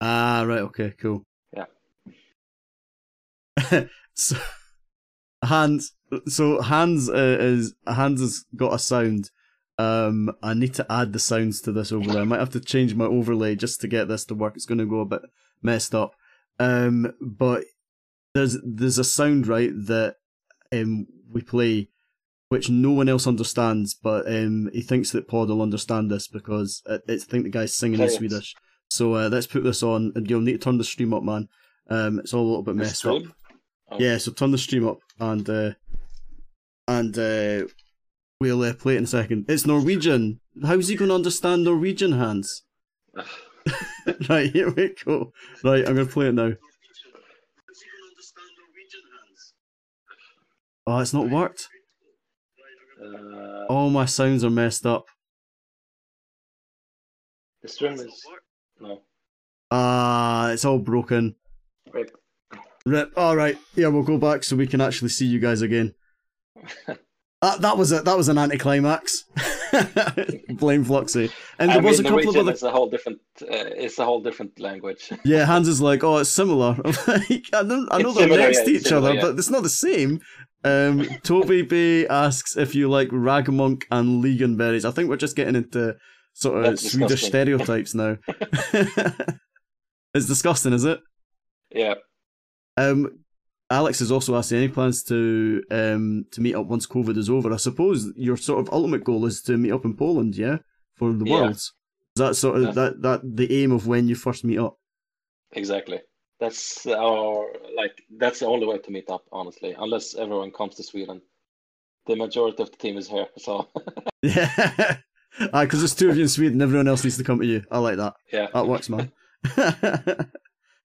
Ah, right. Okay. Cool. Yeah. [laughs] so Hans, so Hans uh, is Hans has got a sound. Um, I need to add the sounds to this overlay. I might have to change my overlay just to get this to work. It's going to go a bit messed up. Um, but there's there's a sound right that um we play, which no one else understands, but um he thinks that Pod will understand this because it, it's I think the guy's singing in Swedish. So uh, let's put this on, and you'll need to turn the stream up, man. Um, it's all a little bit messed up. Oh. Yeah, so turn the stream up and uh, and uh, we'll uh, play it in a second. It's Norwegian. How's he going to understand Norwegian Hans? [laughs] right, here we go. Right, I'm going to play it now. Oh, it's not worked. Uh, All my sounds are messed up. the stream is no. Ah, it's all broken. Wait. Rip. All right, yeah, we'll go back so we can actually see you guys again. [laughs] That that was a that was an anticlimax. [laughs] [laughs] Blame Fluxy. And I there was mean, a couple Norwegian of other is a whole different. Uh, it's a whole different language. [laughs] Yeah, Hans is like, oh, it's similar. [laughs] Like, I, know, I know they're similar, next yeah, to each similar, other, yeah. but it's not the same. Um, Toby Bay asks if you like Raggmunk and Lingonberries. I think we're just getting into sort of That's Swedish disgusting. stereotypes now. it's disgusting, is it? yeah. Um, Alex has also asked any plans to um to meet up once COVID is over. I suppose your sort of ultimate goal is to meet up in Poland, yeah, for the Yeah. Worlds. Is that sort of Yeah. that that the aim of when you first meet up? Exactly. That's our like. That's the only way to meet up, honestly. Unless everyone comes to Sweden, the majority of the team is here. So [laughs] [laughs] Yeah. Because there's two of you in Sweden, everyone else needs to come to you. I like that. yeah. That works, man. [laughs]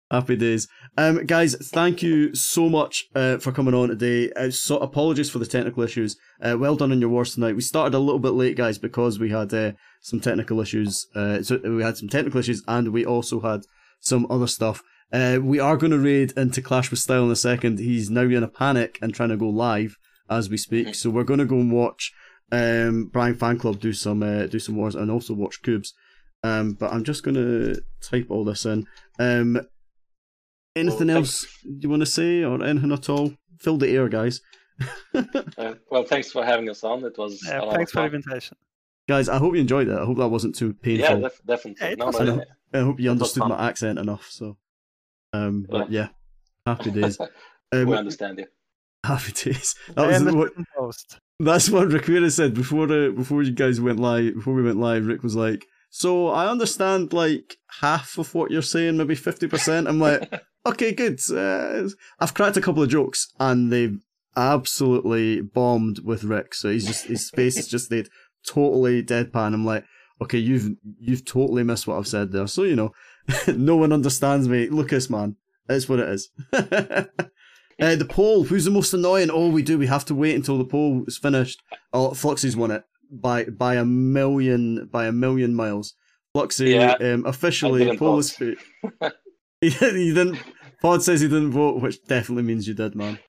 Happy days. Um, guys, thank you so much uh, for coming on today. Uh, so apologies for the technical issues. Uh, well done on your wars tonight. We started a little bit late, guys, because we had uh, some technical issues. Uh, so we had some technical issues, and we also had some other stuff. Uh, we are going to raid into Clash with Style in a second. He's now in a panic and trying to go live as we speak. So we're going to go and watch um, Brian Fan Club do some uh, do some wars and also watch Cubes. Um, but I'm just going to type all this in. Um, anything Well, else you want to say or anything at all? Fill the air, guys. [laughs] Uh, well, thanks for having us on. It was Yeah, a lot thanks of for the invitation. Guys, I hope you enjoyed it. I hope that wasn't too painful. Yeah, def- definitely. Yeah, no, was no, no, I hope you understood my accent enough. So, um, but yeah, happy days. [laughs] we Um, understand you. happy days. [laughs] That I was understood what, in post. that's what Riqirez said before the before you guys went live. Before we went live, Rick was like, "So I understand like half of what you're saying, maybe fifty percent." I'm like, [laughs] "Okay, good." Uh, I've cracked a couple of jokes, and they've absolutely bombed with Rick. So he's just his face is just stayed totally deadpan. I'm like, "Okay, you've you've totally missed what I've said there." So you know, [laughs] no one understands me. Lucas, man, it's what it is. [laughs] Uh, the poll, who's the most annoying? Oh, we do. We have to wait until the poll is finished. Oh, Fluxy's won it by by a million by a million miles. Fluxy Yeah, um, officially poll he, [laughs] he didn't. Pod says he didn't vote, which definitely means you did, man.